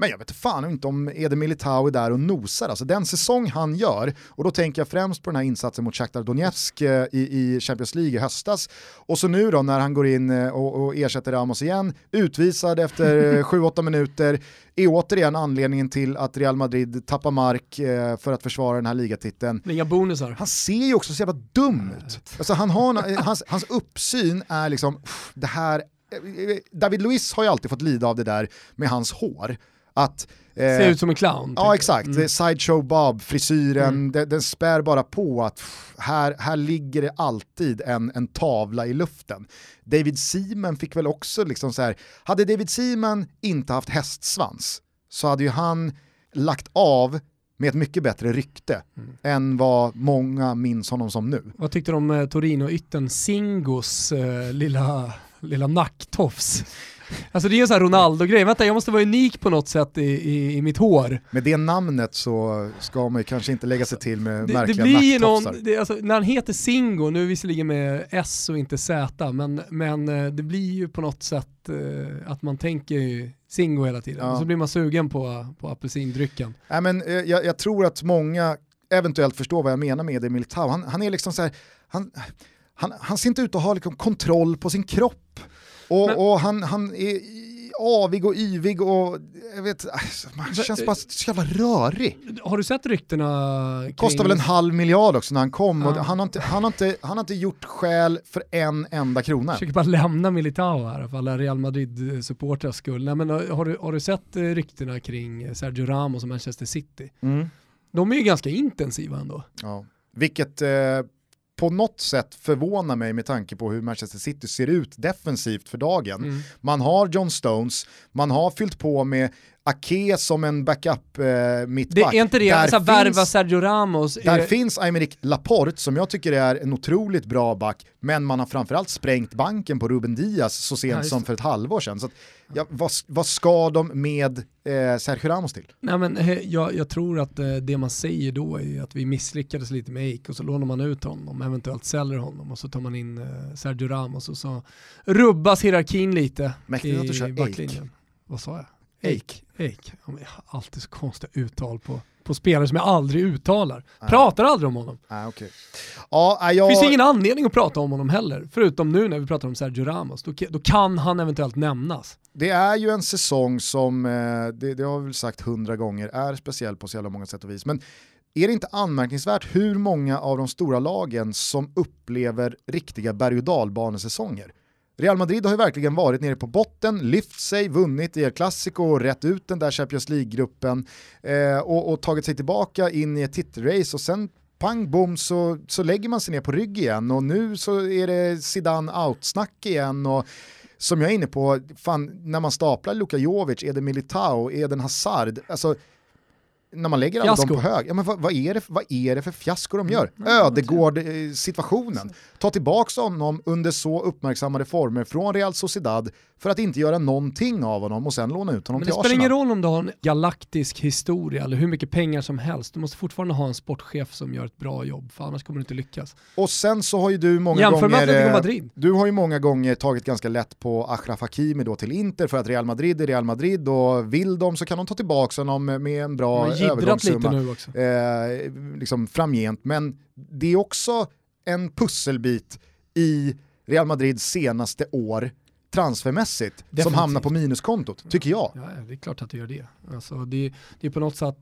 Men jag vet fan inte om Eder Militao är där och nosar. Alltså den säsong han gör, och då tänker jag främst på den här insatsen mot Shakhtar Donetsk eh, i, i Champions League i höstas. Och så nu då när han går in eh, och, och ersätter Ramos igen, utvisad efter 7-8 minuter, är återigen anledningen till att Real Madrid tappar mark eh, för att försvara den här ligatiteln. Inga bonusar. Han ser ju också så jävla dum ut. Alltså han har, hans, hans uppsyn är liksom, det här David Luiz har ju alltid fått lida av det där med hans hår att Ser ut som en clown. Ja exakt, mm. sideshow Bob, frisyren, mm. den, den spär bara på att pff, här, här ligger det alltid en, en tavla i luften. David Seaman fick väl också liksom så här, hade David Seaman inte haft hästsvans så hade ju han lagt av med ett mycket bättre rykte mm. än vad många minns honom som nu. Vad tyckte du om eh, Torino-ytten Singos eh, lilla, lilla nacktofs? Alltså det är ju en sån här Ronaldo-grej, vänta jag måste vara unik på något sätt i, i, i, mitt hår. Med det namnet så ska man ju kanske inte lägga sig till med det, märkliga det blir någon, det, alltså, När han heter Singo, nu visserligen med S och inte Z, men, men eh, det blir ju på något sätt eh, att man tänker Singo hela tiden. Ja. Och så blir man sugen på, på apelsindrycken. Nej, men, eh, jag, jag, tror att många eventuellt förstår vad jag menar med det Militao. Han, han är liksom så här, han, han, han ser inte ut att ha liksom kontroll på sin kropp. Och, men, och han, han är avig och yvig och jag vet, man känns bara så jävla rörig. Har du sett ryktena? Kring... Kostade väl en halv miljard också när han kom ah. och han har, inte, han, har inte, han har inte gjort skäl för en enda krona. Jag försöker bara lämna Militao här för alla Real Madrid-supportrars skull. Nej, men har, du, har du sett eh, ryktena kring Sergio Ramos och Manchester City? Mm. De är ju ganska intensiva ändå. Ja. Vilket eh, på något sätt förvånar mig med tanke på hur Manchester City ser ut defensivt för dagen. Mm. Man har John Stones, man har fyllt på med Ake som en backup eh, mittback. Det är inte det, där alltså, värva Sergio Ramos. Där är... finns Aymeric Laporte som jag tycker är en otroligt bra back, men man har framförallt sprängt banken på Ruben Diaz så sent ja, som för ett halvår sedan. Så att, ja, vad, vad ska de med eh, Sergio Ramos till? Nej, men, eh, jag, jag, tror att eh, det man säger då är att vi misslyckades lite med Eik och så lånar man ut honom, eventuellt säljer honom och så tar man in eh, Sergio Ramos och så rubbas hierarkin lite Mäktigt i, att du kör backlinjen. Vad sa jag? Eik. Eik. Alltid så konstiga uttal på, på spelare som jag aldrig uttalar. Ah. Pratar aldrig om honom. Ah, okay. ah, jag... Det finns ingen anledning att prata om honom heller, förutom nu när vi pratar om Sergio Ramos. Då, då kan han eventuellt nämnas. Det är ju en säsong som, eh, det, det har vi väl sagt hundra gånger, är speciell på så jävla många sätt och vis. Men är det inte anmärkningsvärt hur många av de stora lagen som upplever riktiga berg och dalbanesäsonger? Real Madrid har ju verkligen varit nere på botten, lyft sig, vunnit i El Clasico och rätt ut den där Champions League-gruppen eh, och, och, tagit sig tillbaka in i ett titelrace och sen pang bom så, så lägger man sig ner på rygg igen. Och nu så är det Zidane out-snack igen och som jag är inne på, fan, när man staplar Luka Jovic, är det Militao, är det Hazard, alltså när man lägger alla dem på hög, ja, men vad, vad, är det, vad är det för fiasko de gör? Mm, Ödegård-situationen. Ta tillbaka honom under så uppmärksammade former från Real Sociedad för att inte göra någonting av honom och sen låna ut honom till Arsenal. Det spelar ingen roll om du har en galaktisk historia eller hur mycket pengar som helst. Du måste fortfarande ha en sportchef som gör ett bra jobb, för annars kommer du inte lyckas. Och sen så har ju du många Jämför gånger... Madrid. Du har ju många gånger tagit ganska lätt på Achraf Hakimi då till Inter för att Real Madrid är Real Madrid och vill de så kan de ta tillbaka honom med en bra övergångssumma. lite nu också. Eh, liksom framgent. Men det är också en pusselbit i Real Madrids senaste år transfermässigt Definitivt. som hamnar på minuskontot, tycker jag. Ja, det är klart att det gör det. Alltså, det, det är på något sätt,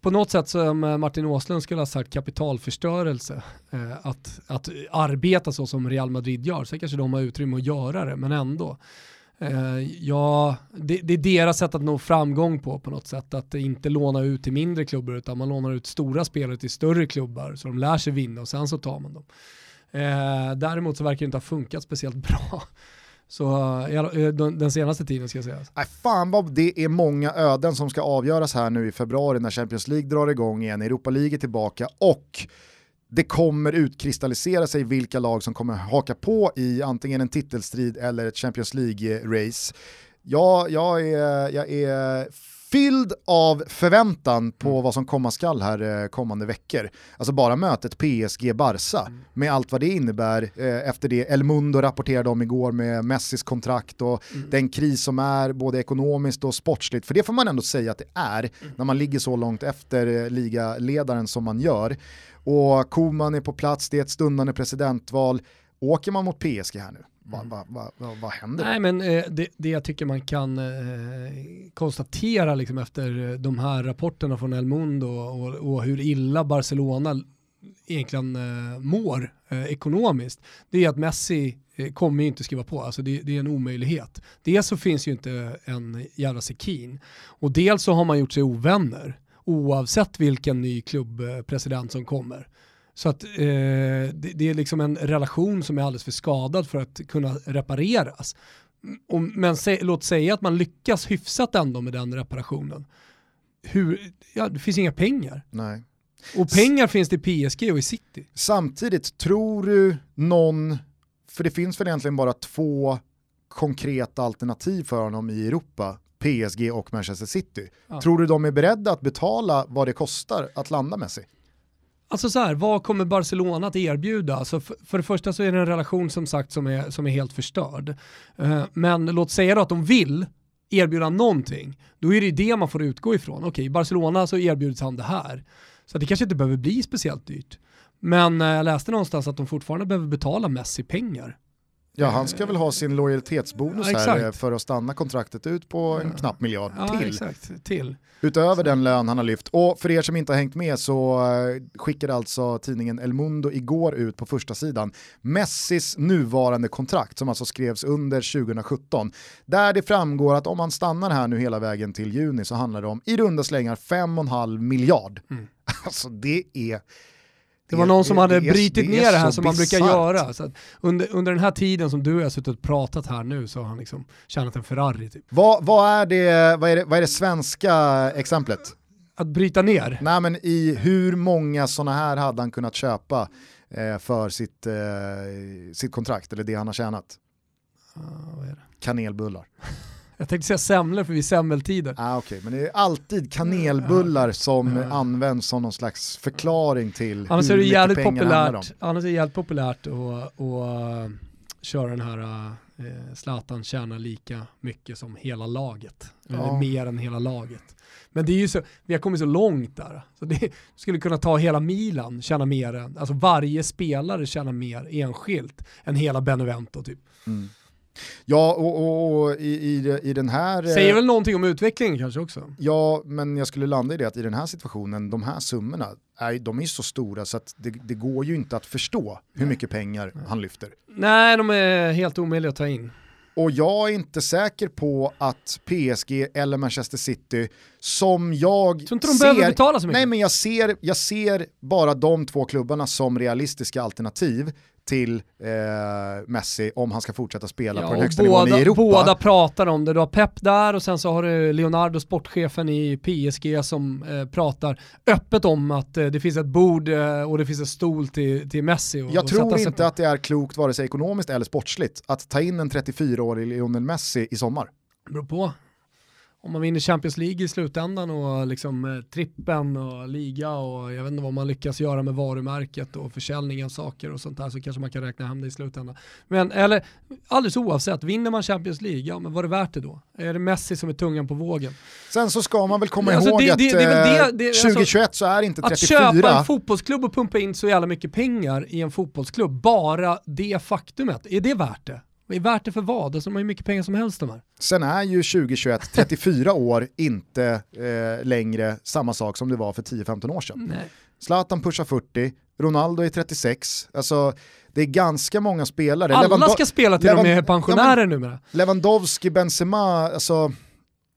på något sätt som Martin Åslund skulle ha sagt kapitalförstörelse. Eh, att, att arbeta så som Real Madrid gör, så kanske de har utrymme att göra det, men ändå. Eh, ja, det, det, är deras sätt att nå framgång på på något sätt. Att inte låna ut till mindre klubbar utan man lånar ut stora spelare till större klubbar så de lär sig vinna och sen så tar man dem. Eh, däremot så verkar det inte ha funkat speciellt bra. Så eh, eh, den senaste tiden ska jag säga. Nej, fan vad det är många öden som ska avgöras här nu i februari när Champions League drar igång igen, Europa League är tillbaka och det kommer utkristallisera sig vilka lag som kommer haka på i antingen en titelstrid eller ett Champions League-race. Ja, jag är, jag är fylld av förväntan på mm. vad som komma skall här eh, kommande veckor. Alltså bara mötet PSG-Barca mm. med allt vad det innebär eh, efter det El Mundo rapporterade om igår med Messis kontrakt och mm. den kris som är både ekonomiskt och sportsligt. För det får man ändå säga att det är mm. när man ligger så långt efter eh, ligaledaren som man gör. Och Koman är på plats, det är ett stundande presidentval. Åker man mot PSG här nu? Vad, mm. vad, vad, vad händer? Nej, men eh, det, det jag tycker man kan eh, konstatera liksom, efter de här rapporterna från El Mundo och, och hur illa Barcelona egentligen eh, mår eh, ekonomiskt, det är att Messi eh, kommer ju inte skriva på, alltså det, det, är en omöjlighet. Dels så finns ju inte en jävla Sekin och dels så har man gjort sig ovänner oavsett vilken ny klubbpresident som kommer. Så att eh, det, det, är liksom en relation som är alldeles för skadad för att kunna repareras. Och, men se, låt säga att man lyckas hyfsat ändå med den reparationen. Hur, ja, det finns inga pengar. Nej. Och pengar finns det i PSG och i City. Samtidigt, tror du någon, för det finns väl egentligen bara två konkreta alternativ för honom i Europa, PSG och Manchester City. Ja. Tror du de är beredda att betala vad det kostar att landa Messi? Alltså så här, vad kommer Barcelona att erbjuda? Alltså för, för det första så är det en relation som sagt som är, som är helt förstörd. Uh, men låt säga då att de vill erbjuda någonting, då är det det man får utgå ifrån. Okej, okay, Barcelona så erbjuds han det här. Så det kanske inte behöver bli speciellt dyrt. Men uh, jag läste någonstans att de fortfarande behöver betala Messi pengar Ja, han ska väl ha sin lojalitetsbonus ja, här eh, för att stanna kontraktet ut på en knapp miljard ja, till. Exakt. till. Utöver den lön han har lyft. Och för er som inte har hängt med så eh, skickade alltså tidningen El Mundo igår ut på första sidan Messis nuvarande kontrakt som alltså skrevs under 2017. Där det framgår att om han stannar här nu hela vägen till juni så handlar det om i runda slängar 5,5 miljard. Mm. Alltså det är det var någon som det, hade brutit ner det här som man brukar göra. Så under, under den här tiden som du och jag har suttit och pratat här nu så har han liksom tjänat en Ferrari. Typ. Vad, vad, är det, vad, är det, vad är det svenska exemplet? Att bryta ner? Nej men i hur många sådana här hade han kunnat köpa eh, för sitt, eh, sitt kontrakt eller det han har tjänat? Uh, Kanelbullar. Jag tänkte säga semlor för vi är semmeltider. Ah, okay. Men det är alltid kanelbullar som ja. används som någon slags förklaring till annars hur är det mycket pengar det handlar om. Annars är det jävligt populärt att, att köra den här eh, Zlatan tjänar lika mycket som hela laget. Ja. Eller mer än hela laget. Men det är ju så, vi har kommit så långt där. Så det skulle kunna ta hela Milan tjäna mer än, alltså varje spelare tjänar mer enskilt än hela Benevento typ. Mm. Ja, och, och, och i, i, i, den här... Säger eh, väl någonting om utvecklingen kanske också? Ja, men jag skulle landa i det att i den här situationen, de här summorna, är, de är så stora så att det, det går ju inte att förstå hur mycket pengar han lyfter. Nej, de är helt omöjliga att ta in. Och jag är inte säker på att PSG eller Manchester City, som jag de ser? Nej men jag ser, jag ser bara de två klubbarna som realistiska alternativ till eh, Messi om han ska fortsätta spela ja, på den högsta båda, nivån i Europa. Båda pratar om det, du har Pep där och sen så har du Leonardo, sportchefen i PSG som eh, pratar öppet om att eh, det finns ett bord eh, och det finns en stol till, till Messi. Och, Jag och tror inte på. att det är klokt vare sig ekonomiskt eller sportsligt att ta in en 34-årig Lionel Messi i sommar. Det beror på om man vinner Champions League i slutändan och liksom eh, trippen och liga och jag vet inte vad man lyckas göra med varumärket och försäljning av saker och sånt där så kanske man kan räkna hem det i slutändan. Men eller alldeles oavsett, vinner man Champions League, ja men var det värt det då? Är det Messi som är tungan på vågen? Sen så ska man väl komma alltså, ihåg det, det, det, att det, 2021 alltså, så är inte 34... Att köpa en fotbollsklubb och pumpa in så jävla mycket pengar i en fotbollsklubb, bara det faktumet, är det värt det? Värt det för vad? Alltså, de har ju mycket pengar som helst de här. Sen är ju 2021, 34 år, inte eh, längre samma sak som det var för 10-15 år sedan. Nej. Zlatan pushar 40, Ronaldo är 36, alltså det är ganska många spelare. Alla Lewando ska spela till Lewand de är pensionärer ja, numera. Lewandowski, Benzema, alltså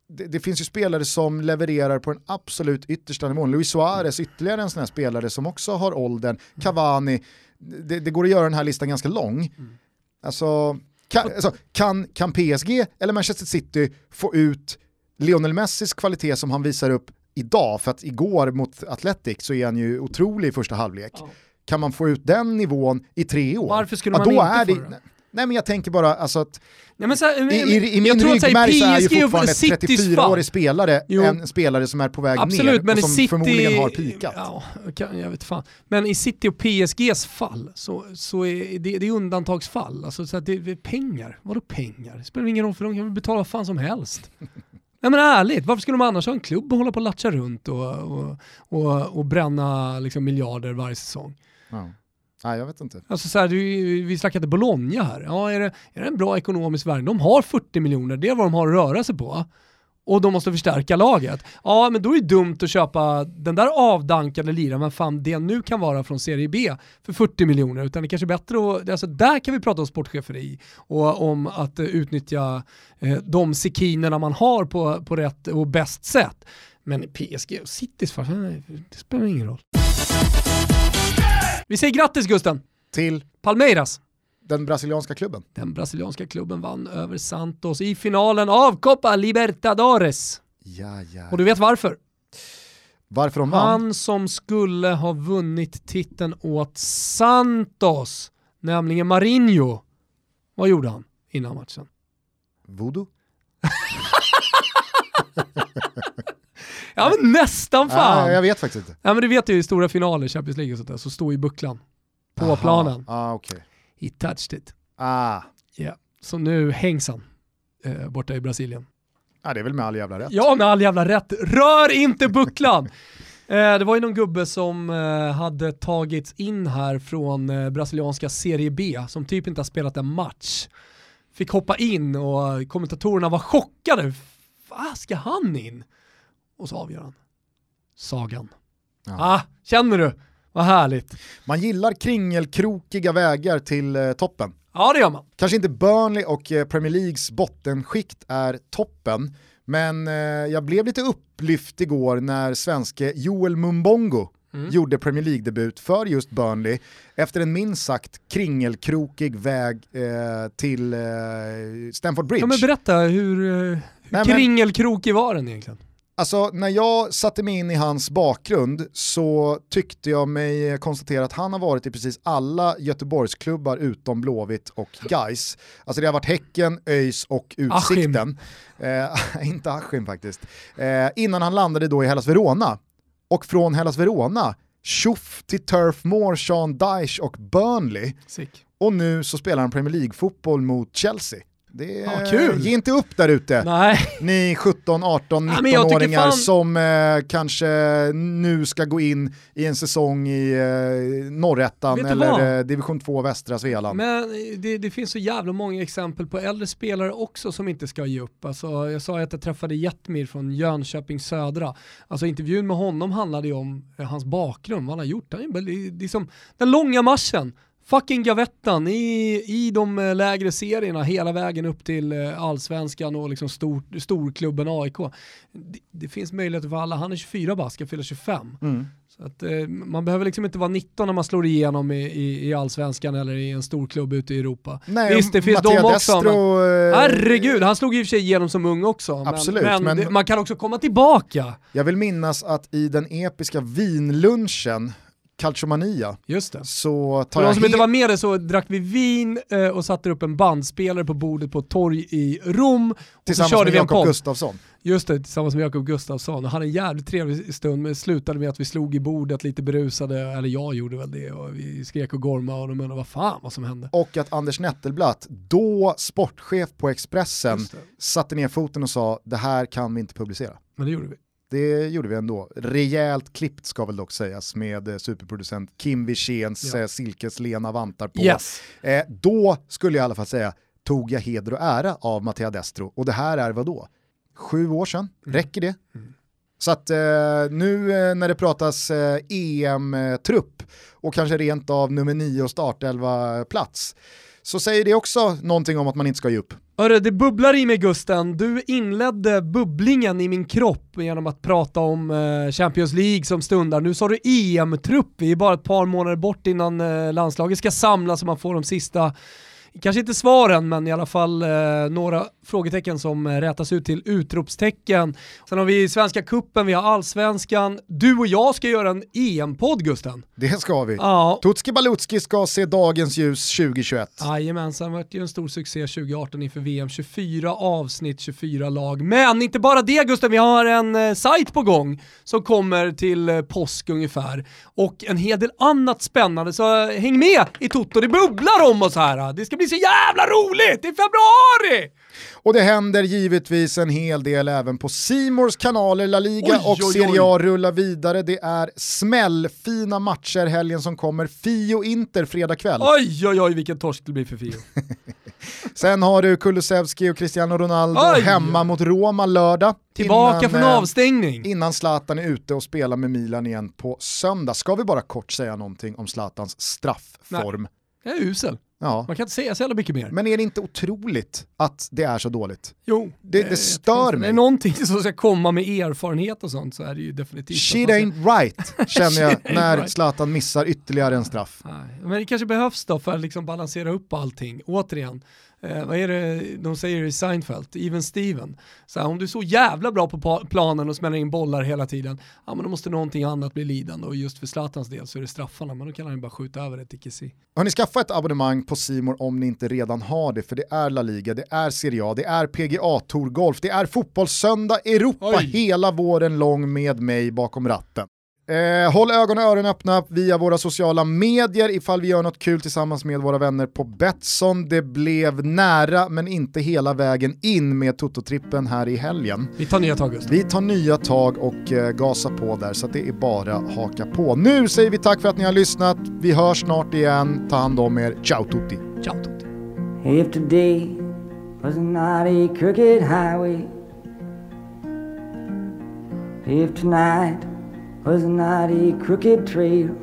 det, det, finns ju spelare som levererar på den absolut yttersta nivån. Luis Suarez, ytterligare en sån här spelare som också har åldern, Cavani, det, det går att göra den här listan ganska lång. Mm. Alltså, kan, alltså, kan, kan PSG eller Manchester City få ut Lionel Messis kvalitet som han visar upp idag, för att igår mot Athletic så är han ju otrolig i första halvlek. Ja. Kan man få ut den nivån i tre år? Varför skulle man ja, inte få det? Nej men jag tänker bara alltså att Nej, men så här, i, i, i min ryggmärg så är ju fortfarande 34-årig spelare jo. en spelare som är på väg Absolut, ner men och som City, förmodligen har pikat. Ja, jag vet fan. Men i City och PSGs fall så, så är det, det är undantagsfall. Alltså, så att det är pengar, vadå pengar? Det spelar ingen roll för de kan betala fan som helst. Nej men ärligt, varför skulle de annars ha en klubb och hålla på och latcha runt och, och, och, och bränna liksom miljarder varje säsong? Ja. Nej, jag vet inte. Alltså så här, vi snackade Bologna här. Ja, är, det, är det en bra ekonomisk värld? De har 40 miljoner, det är vad de har att röra sig på. och de måste förstärka laget. Ja, men då är det dumt att köpa den där avdankade liraren, men fan det nu kan vara från Serie B, för 40 miljoner. Utan det är kanske är bättre att, alltså där kan vi prata om sportcheferi och om att eh, utnyttja eh, de sekinerna man har på, på rätt och bäst sätt. Men PSG och Citys, det spelar ingen roll. Vi säger grattis Gusten! Till? Palmeiras. Den brasilianska klubben. Den brasilianska klubben vann över Santos i finalen av Copa Libertadores. Ja, ja. Och du vet varför? Varför de vann? Han som skulle ha vunnit titeln åt Santos, nämligen Marinho. Vad gjorde han innan matchen? Voodoo? ja men nästan fan! Ah, jag vet faktiskt inte. Ja men du vet ju i stora finaler, Champions League och sånt där, så står ju bucklan på Aha. planen. Ah, okay. He touched it. Ah. Yeah. Så nu hängs han eh, borta i Brasilien. Ja det är väl med all jävla rätt. Ja med all jävla rätt. Rör inte bucklan! eh, det var ju någon gubbe som eh, hade tagits in här från eh, brasilianska Serie B som typ inte har spelat en match. Fick hoppa in och kommentatorerna var chockade. Vad ska han in? Och så avgör han. Sagan. Ja. Ah, känner du? Vad härligt. Man gillar kringelkrokiga vägar till eh, toppen. Ja det gör man. Kanske inte Burnley och eh, Premier Leagues bottenskikt är toppen, men eh, jag blev lite upplyft igår när svenske Joel Mumbongo mm. gjorde Premier League-debut för just Burnley efter en minst sagt kringelkrokig väg eh, till eh, Stamford Bridge. Ja, men berätta, hur, eh, hur Nej, kringelkrokig var den egentligen? Alltså när jag satte mig in i hans bakgrund så tyckte jag mig konstatera att han har varit i precis alla Göteborgsklubbar utom Blåvitt och Geis. Alltså det har varit Häcken, ÖIS och Utsikten. Eh, inte Askim faktiskt. Eh, innan han landade då i Hellas Verona. Och från Hellas Verona, tjoff till Turf Moor, Sean Dyche och Burnley. Sick. Och nu så spelar han Premier League-fotboll mot Chelsea. Det är, ja, kul. Ge inte upp där ute. Ni 17, 18, 19-åringar fan... som eh, kanske nu ska gå in i en säsong i eh, Norrettan eller eh, division 2 västra Svealand. Men det, det, finns så jävla många exempel på äldre spelare också som inte ska ge upp. Alltså, jag sa att jag träffade Jetmir från Jönköping Södra. Alltså intervjun med honom handlade ju om eh, hans bakgrund, vad han har gjort. Är liksom den långa marschen fucking gavettan i, i de eh, lägre serierna hela vägen upp till eh, allsvenskan och liksom stor, storklubben AIK. Det, det, finns möjligheter för alla, han är 24 bara, ska fylla 25. Mm. Så att, eh, man behöver liksom inte vara 19 när man slår igenom i, i, i allsvenskan eller i en stor klubb ute i Europa. Nej, Visst, det finns Mattia de också. Destro, men, herregud, han slog i och för sig igenom som ung också. Absolut, men, men det, man kan också komma tillbaka. Jag vill minnas att i den episka vinlunchen Calciomania. Just det. Så tar För de som inte var med det så drack vi vin eh, och satte upp en bandspelare på bordet på ett torg i Rom. Tillsammans med Jakob Gustafsson. Just det, tillsammans med Jakob Gustafsson. Och hade en jävligt trevlig stund, men slutade med att vi slog i bordet lite berusade, eller jag gjorde väl det, och vi skrek och gormade och de undrade vad fan vad som hände. Och att Anders Nettelblatt, då sportchef på Expressen, satte ner foten och sa det här kan vi inte publicera. Men det gjorde vi. Det gjorde vi ändå. Rejält klippt ska väl dock sägas med eh, superproducent Kim Wirséns ja. Eh, silkeslena vantar på. Yes. Eh, då skulle jag i alla fall säga, tog jag heder och ära av Mattia Destro. Och det här är vad då? Sju år sedan, mm. räcker det? Mm. Så att eh, nu när det pratas eh, EM-trupp och kanske rent av nummer nio och startelva plats så säger det också någonting om att man inte ska ge upp. Hörru, det bubblar i mig Gusten. Du inledde bubblingen i min kropp genom att prata om eh, Champions League som stundar. Nu sa du EM-trupp, vi är bara ett par månader bort innan eh, landslaget ska samlas så man får de sista kanske inte svaren, men i alla fall eh, några frågetecken som rätas ut till utropstecken. Sen har vi Svenska Kuppen, vi har Allsvenskan. Du och jag ska göra en EM-podd Gusten. Det ska vi. Ja. Tutski Balutski ska se dagens ljus 2021. Jajamensan, det var ju en stor succé 2018 inför VM. 24 avsnitt, 24 lag. Men inte bara det Gusten, vi har en eh, sajt på gång som kommer till eh, påsk ungefär. Och en hel del annat spännande, så eh, häng med i Toto, det bubblar om oss här. Det ska bli bli så jävla roligt! Det är februari! Och det händer givetvis en hel del även på Simors kanaler. La Liga Oj, och oj, Serie A rullar vidare. Det är smällfina matcher helgen som kommer. Fio Inter fredag kväll. Oj, oj, oj, vilken torsk det blir för Fio. Sen har du Kulusevski och Cristiano Ronaldo Oj. hemma mot Roma lördag. Tillbaka Innan, från eh, avstängning. Innan Zlatan är ute och spelar med Milan igen på söndag. Ska vi bara kort säga någonting om Zlatans straffform? Jag är usel. Ja. Man kan inte säga så jävla mycket mer. Men är det inte otroligt att det är så dåligt? Jo, Det- det eh, stör Det mig. är någonting som ska komma med erfarenhet och sånt så är det ju definitivt. Shit ain't right, känner jag när right. Zlatan missar ytterligare en straff. Nej, Men det kanske behövs då för att liksom balansera upp allting. Återigen, eh, vad är det de säger i Seinfeld, even Steven. Så här, om du är så jävla bra på planen och smäller in bollar hela tiden, ja men då måste någonting annat bli lidande och just för Zlatans del så är det straffarna, men då kan han ju bara skjuta över det till Kessie. Har ni skaffat ett abonnemang på Simor om ni inte redan har det? För det är La Liga, det är Serie A, det är PGA Tour Golf, det är Fotbollssöndag Europa Oj. hela våren lång med mig bakom ratten. Eh, håll ögon och öron öppna via våra sociala medier ifall vi gör något kul tillsammans med våra vänner på Betsson. Det blev nära men inte hela vägen in med Toto-trippen här i helgen. Vi tar nya tag Gustav. Vi tar nya tag och eh, gasar på där så att det är bara haka på. Nu säger vi tack för att ni har lyssnat. Vi hörs snart igen. Ta hand om er. Ciao tutti! Ciao Tutti. If today was not a crooked highway, if tonight was not a crooked trail,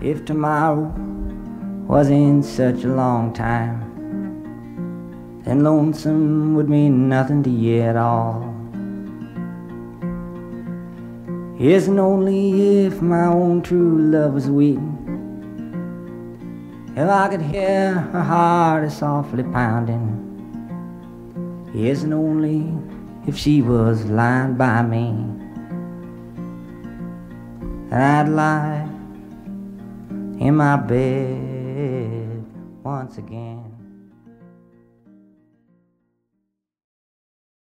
if tomorrow wasn't such a long time, then lonesome would mean nothing to you at all. And only if my own true love was waiting. If I could hear her heart is softly pounding, and only if she was lying by me, I'd lie in my bed once again.